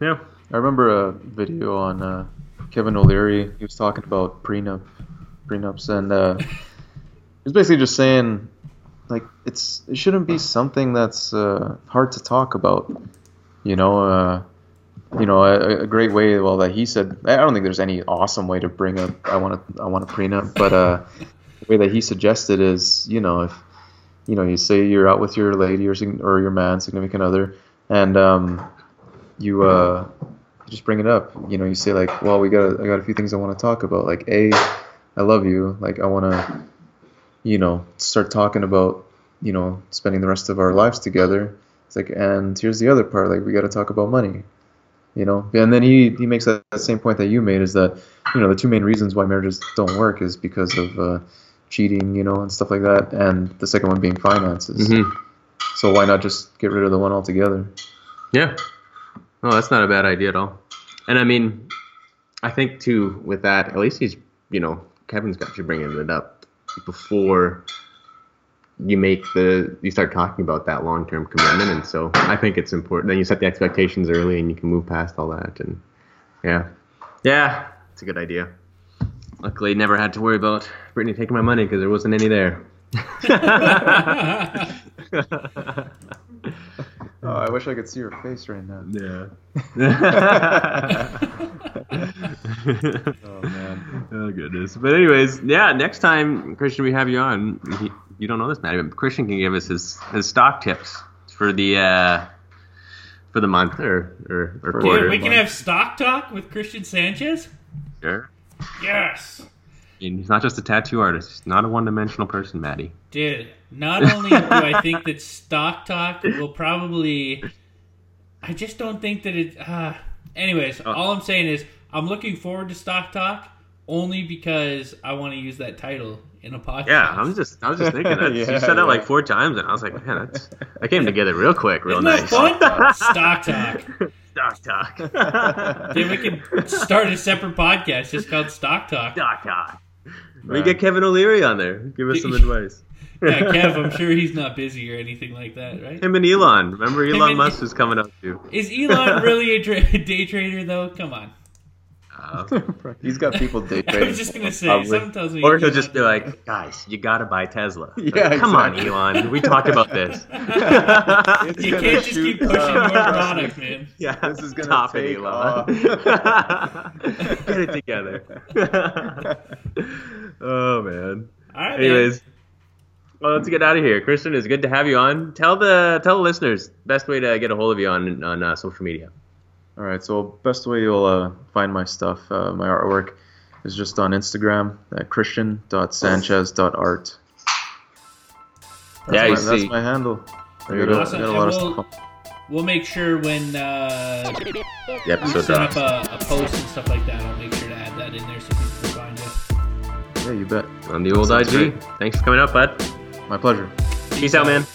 Speaker 1: Yeah.
Speaker 3: I remember a video on uh, Kevin O'Leary. He was talking about prenup, prenups, and uh, he was basically just saying, like, it's it shouldn't be something that's uh, hard to talk about. You know, uh, you know, a, a great way. Well, that he said, I don't think there's any awesome way to bring up. I want to, I want a prenup, but uh, the way that he suggested is, you know, if you know, you say you're out with your lady or or your man, significant other, and um, you uh, just bring it up. You know, you say like, well, we got I got a few things I want to talk about. Like, a, I love you. Like, I want to, you know, start talking about, you know, spending the rest of our lives together. It's like, and here's the other part. Like, we got to talk about money. You know, and then he he makes that, that same point that you made is that, you know, the two main reasons why marriages don't work is because of uh, cheating, you know, and stuff like that, and the second one being finances.
Speaker 1: Mm-hmm.
Speaker 3: So why not just get rid of the one altogether?
Speaker 1: Yeah. Oh, that's not a bad idea at all. And I mean, I think too with that, at least he's, you know, Kevin's got you bringing it up before you make the you start talking about that long term commitment, and so I think it's important. Then you set the expectations early, and you can move past all that. And yeah, yeah, it's a good idea. Luckily, never had to worry about Brittany taking my money because there wasn't any there.
Speaker 3: Oh, I wish I could see her face right now.
Speaker 1: Yeah.
Speaker 3: Oh man.
Speaker 1: Oh goodness. But anyways, yeah. Next time, Christian, we have you on. You don't know this, Maddie, but Christian can give us his, his stock tips for the uh, for the month or or, or quarter.
Speaker 2: Dude, we can have stock talk with Christian Sanchez.
Speaker 1: Sure.
Speaker 2: Yes.
Speaker 1: And he's not just a tattoo artist. He's not a one-dimensional person, Maddie.
Speaker 2: Dude, not only do I think that Stock Talk will probably. I just don't think that it. Uh, anyways, all I'm saying is I'm looking forward to Stock Talk only because I want to use that title in a podcast.
Speaker 1: Yeah, I'm just I was just thinking that.
Speaker 3: Yeah,
Speaker 1: you said that
Speaker 3: yeah.
Speaker 1: like four times, and I was like, man, that's that came together real quick, real
Speaker 2: Isn't
Speaker 1: nice.
Speaker 2: that fun? Stock Talk.
Speaker 1: Stock talk.
Speaker 2: Dude, we can start a separate podcast just called Stock Talk.
Speaker 1: Stock talk. We get Kevin O'Leary on there. Give us some advice.
Speaker 2: Yeah, Kev, I'm sure he's not busy or anything like that, right?
Speaker 1: Him and Elon. Remember Elon
Speaker 2: and-
Speaker 1: Musk is coming up too.
Speaker 2: Is Elon really a tra- day trader though? Come on.
Speaker 1: Uh,
Speaker 3: He's got people day trading.
Speaker 2: I was just gonna say,
Speaker 1: Probably.
Speaker 2: something tells me.
Speaker 1: or he'll just be
Speaker 2: doesn't-
Speaker 1: like, guys, you gotta buy Tesla.
Speaker 3: Yeah,
Speaker 1: Like, Come on. Elon. We talked about this.
Speaker 3: It's
Speaker 2: You can't just keep pushing
Speaker 3: up.
Speaker 2: more product, man.
Speaker 1: yeah,
Speaker 3: This is gonna
Speaker 1: Stop
Speaker 3: take
Speaker 1: it, Elon. Get it together. oh man.
Speaker 2: All right,
Speaker 1: Anyways, well, let's get out of here. Christian, it's good to have you on. Tell the tell the listeners best way to get a hold of you on on uh, social media.
Speaker 3: All right, so best way you'll uh, find my stuff, uh, my artwork, is just on Instagram at christian.sanchez.art.
Speaker 1: Yeah, you
Speaker 3: That's my,
Speaker 1: see.
Speaker 3: that's my handle. I got,
Speaker 1: go.
Speaker 3: a,
Speaker 2: Awesome.
Speaker 3: got a lot
Speaker 2: we'll-
Speaker 3: stuff.
Speaker 2: We'll make sure when uh,
Speaker 1: The
Speaker 2: we
Speaker 1: episode
Speaker 2: set up a, a post and stuff like that, I'll make sure to add that in there so people can find you.
Speaker 3: Yeah, you bet.
Speaker 1: on the old
Speaker 3: Sounds
Speaker 1: IG.
Speaker 3: great.
Speaker 1: Thanks for coming up, bud.
Speaker 3: My pleasure.
Speaker 1: Peace out, man.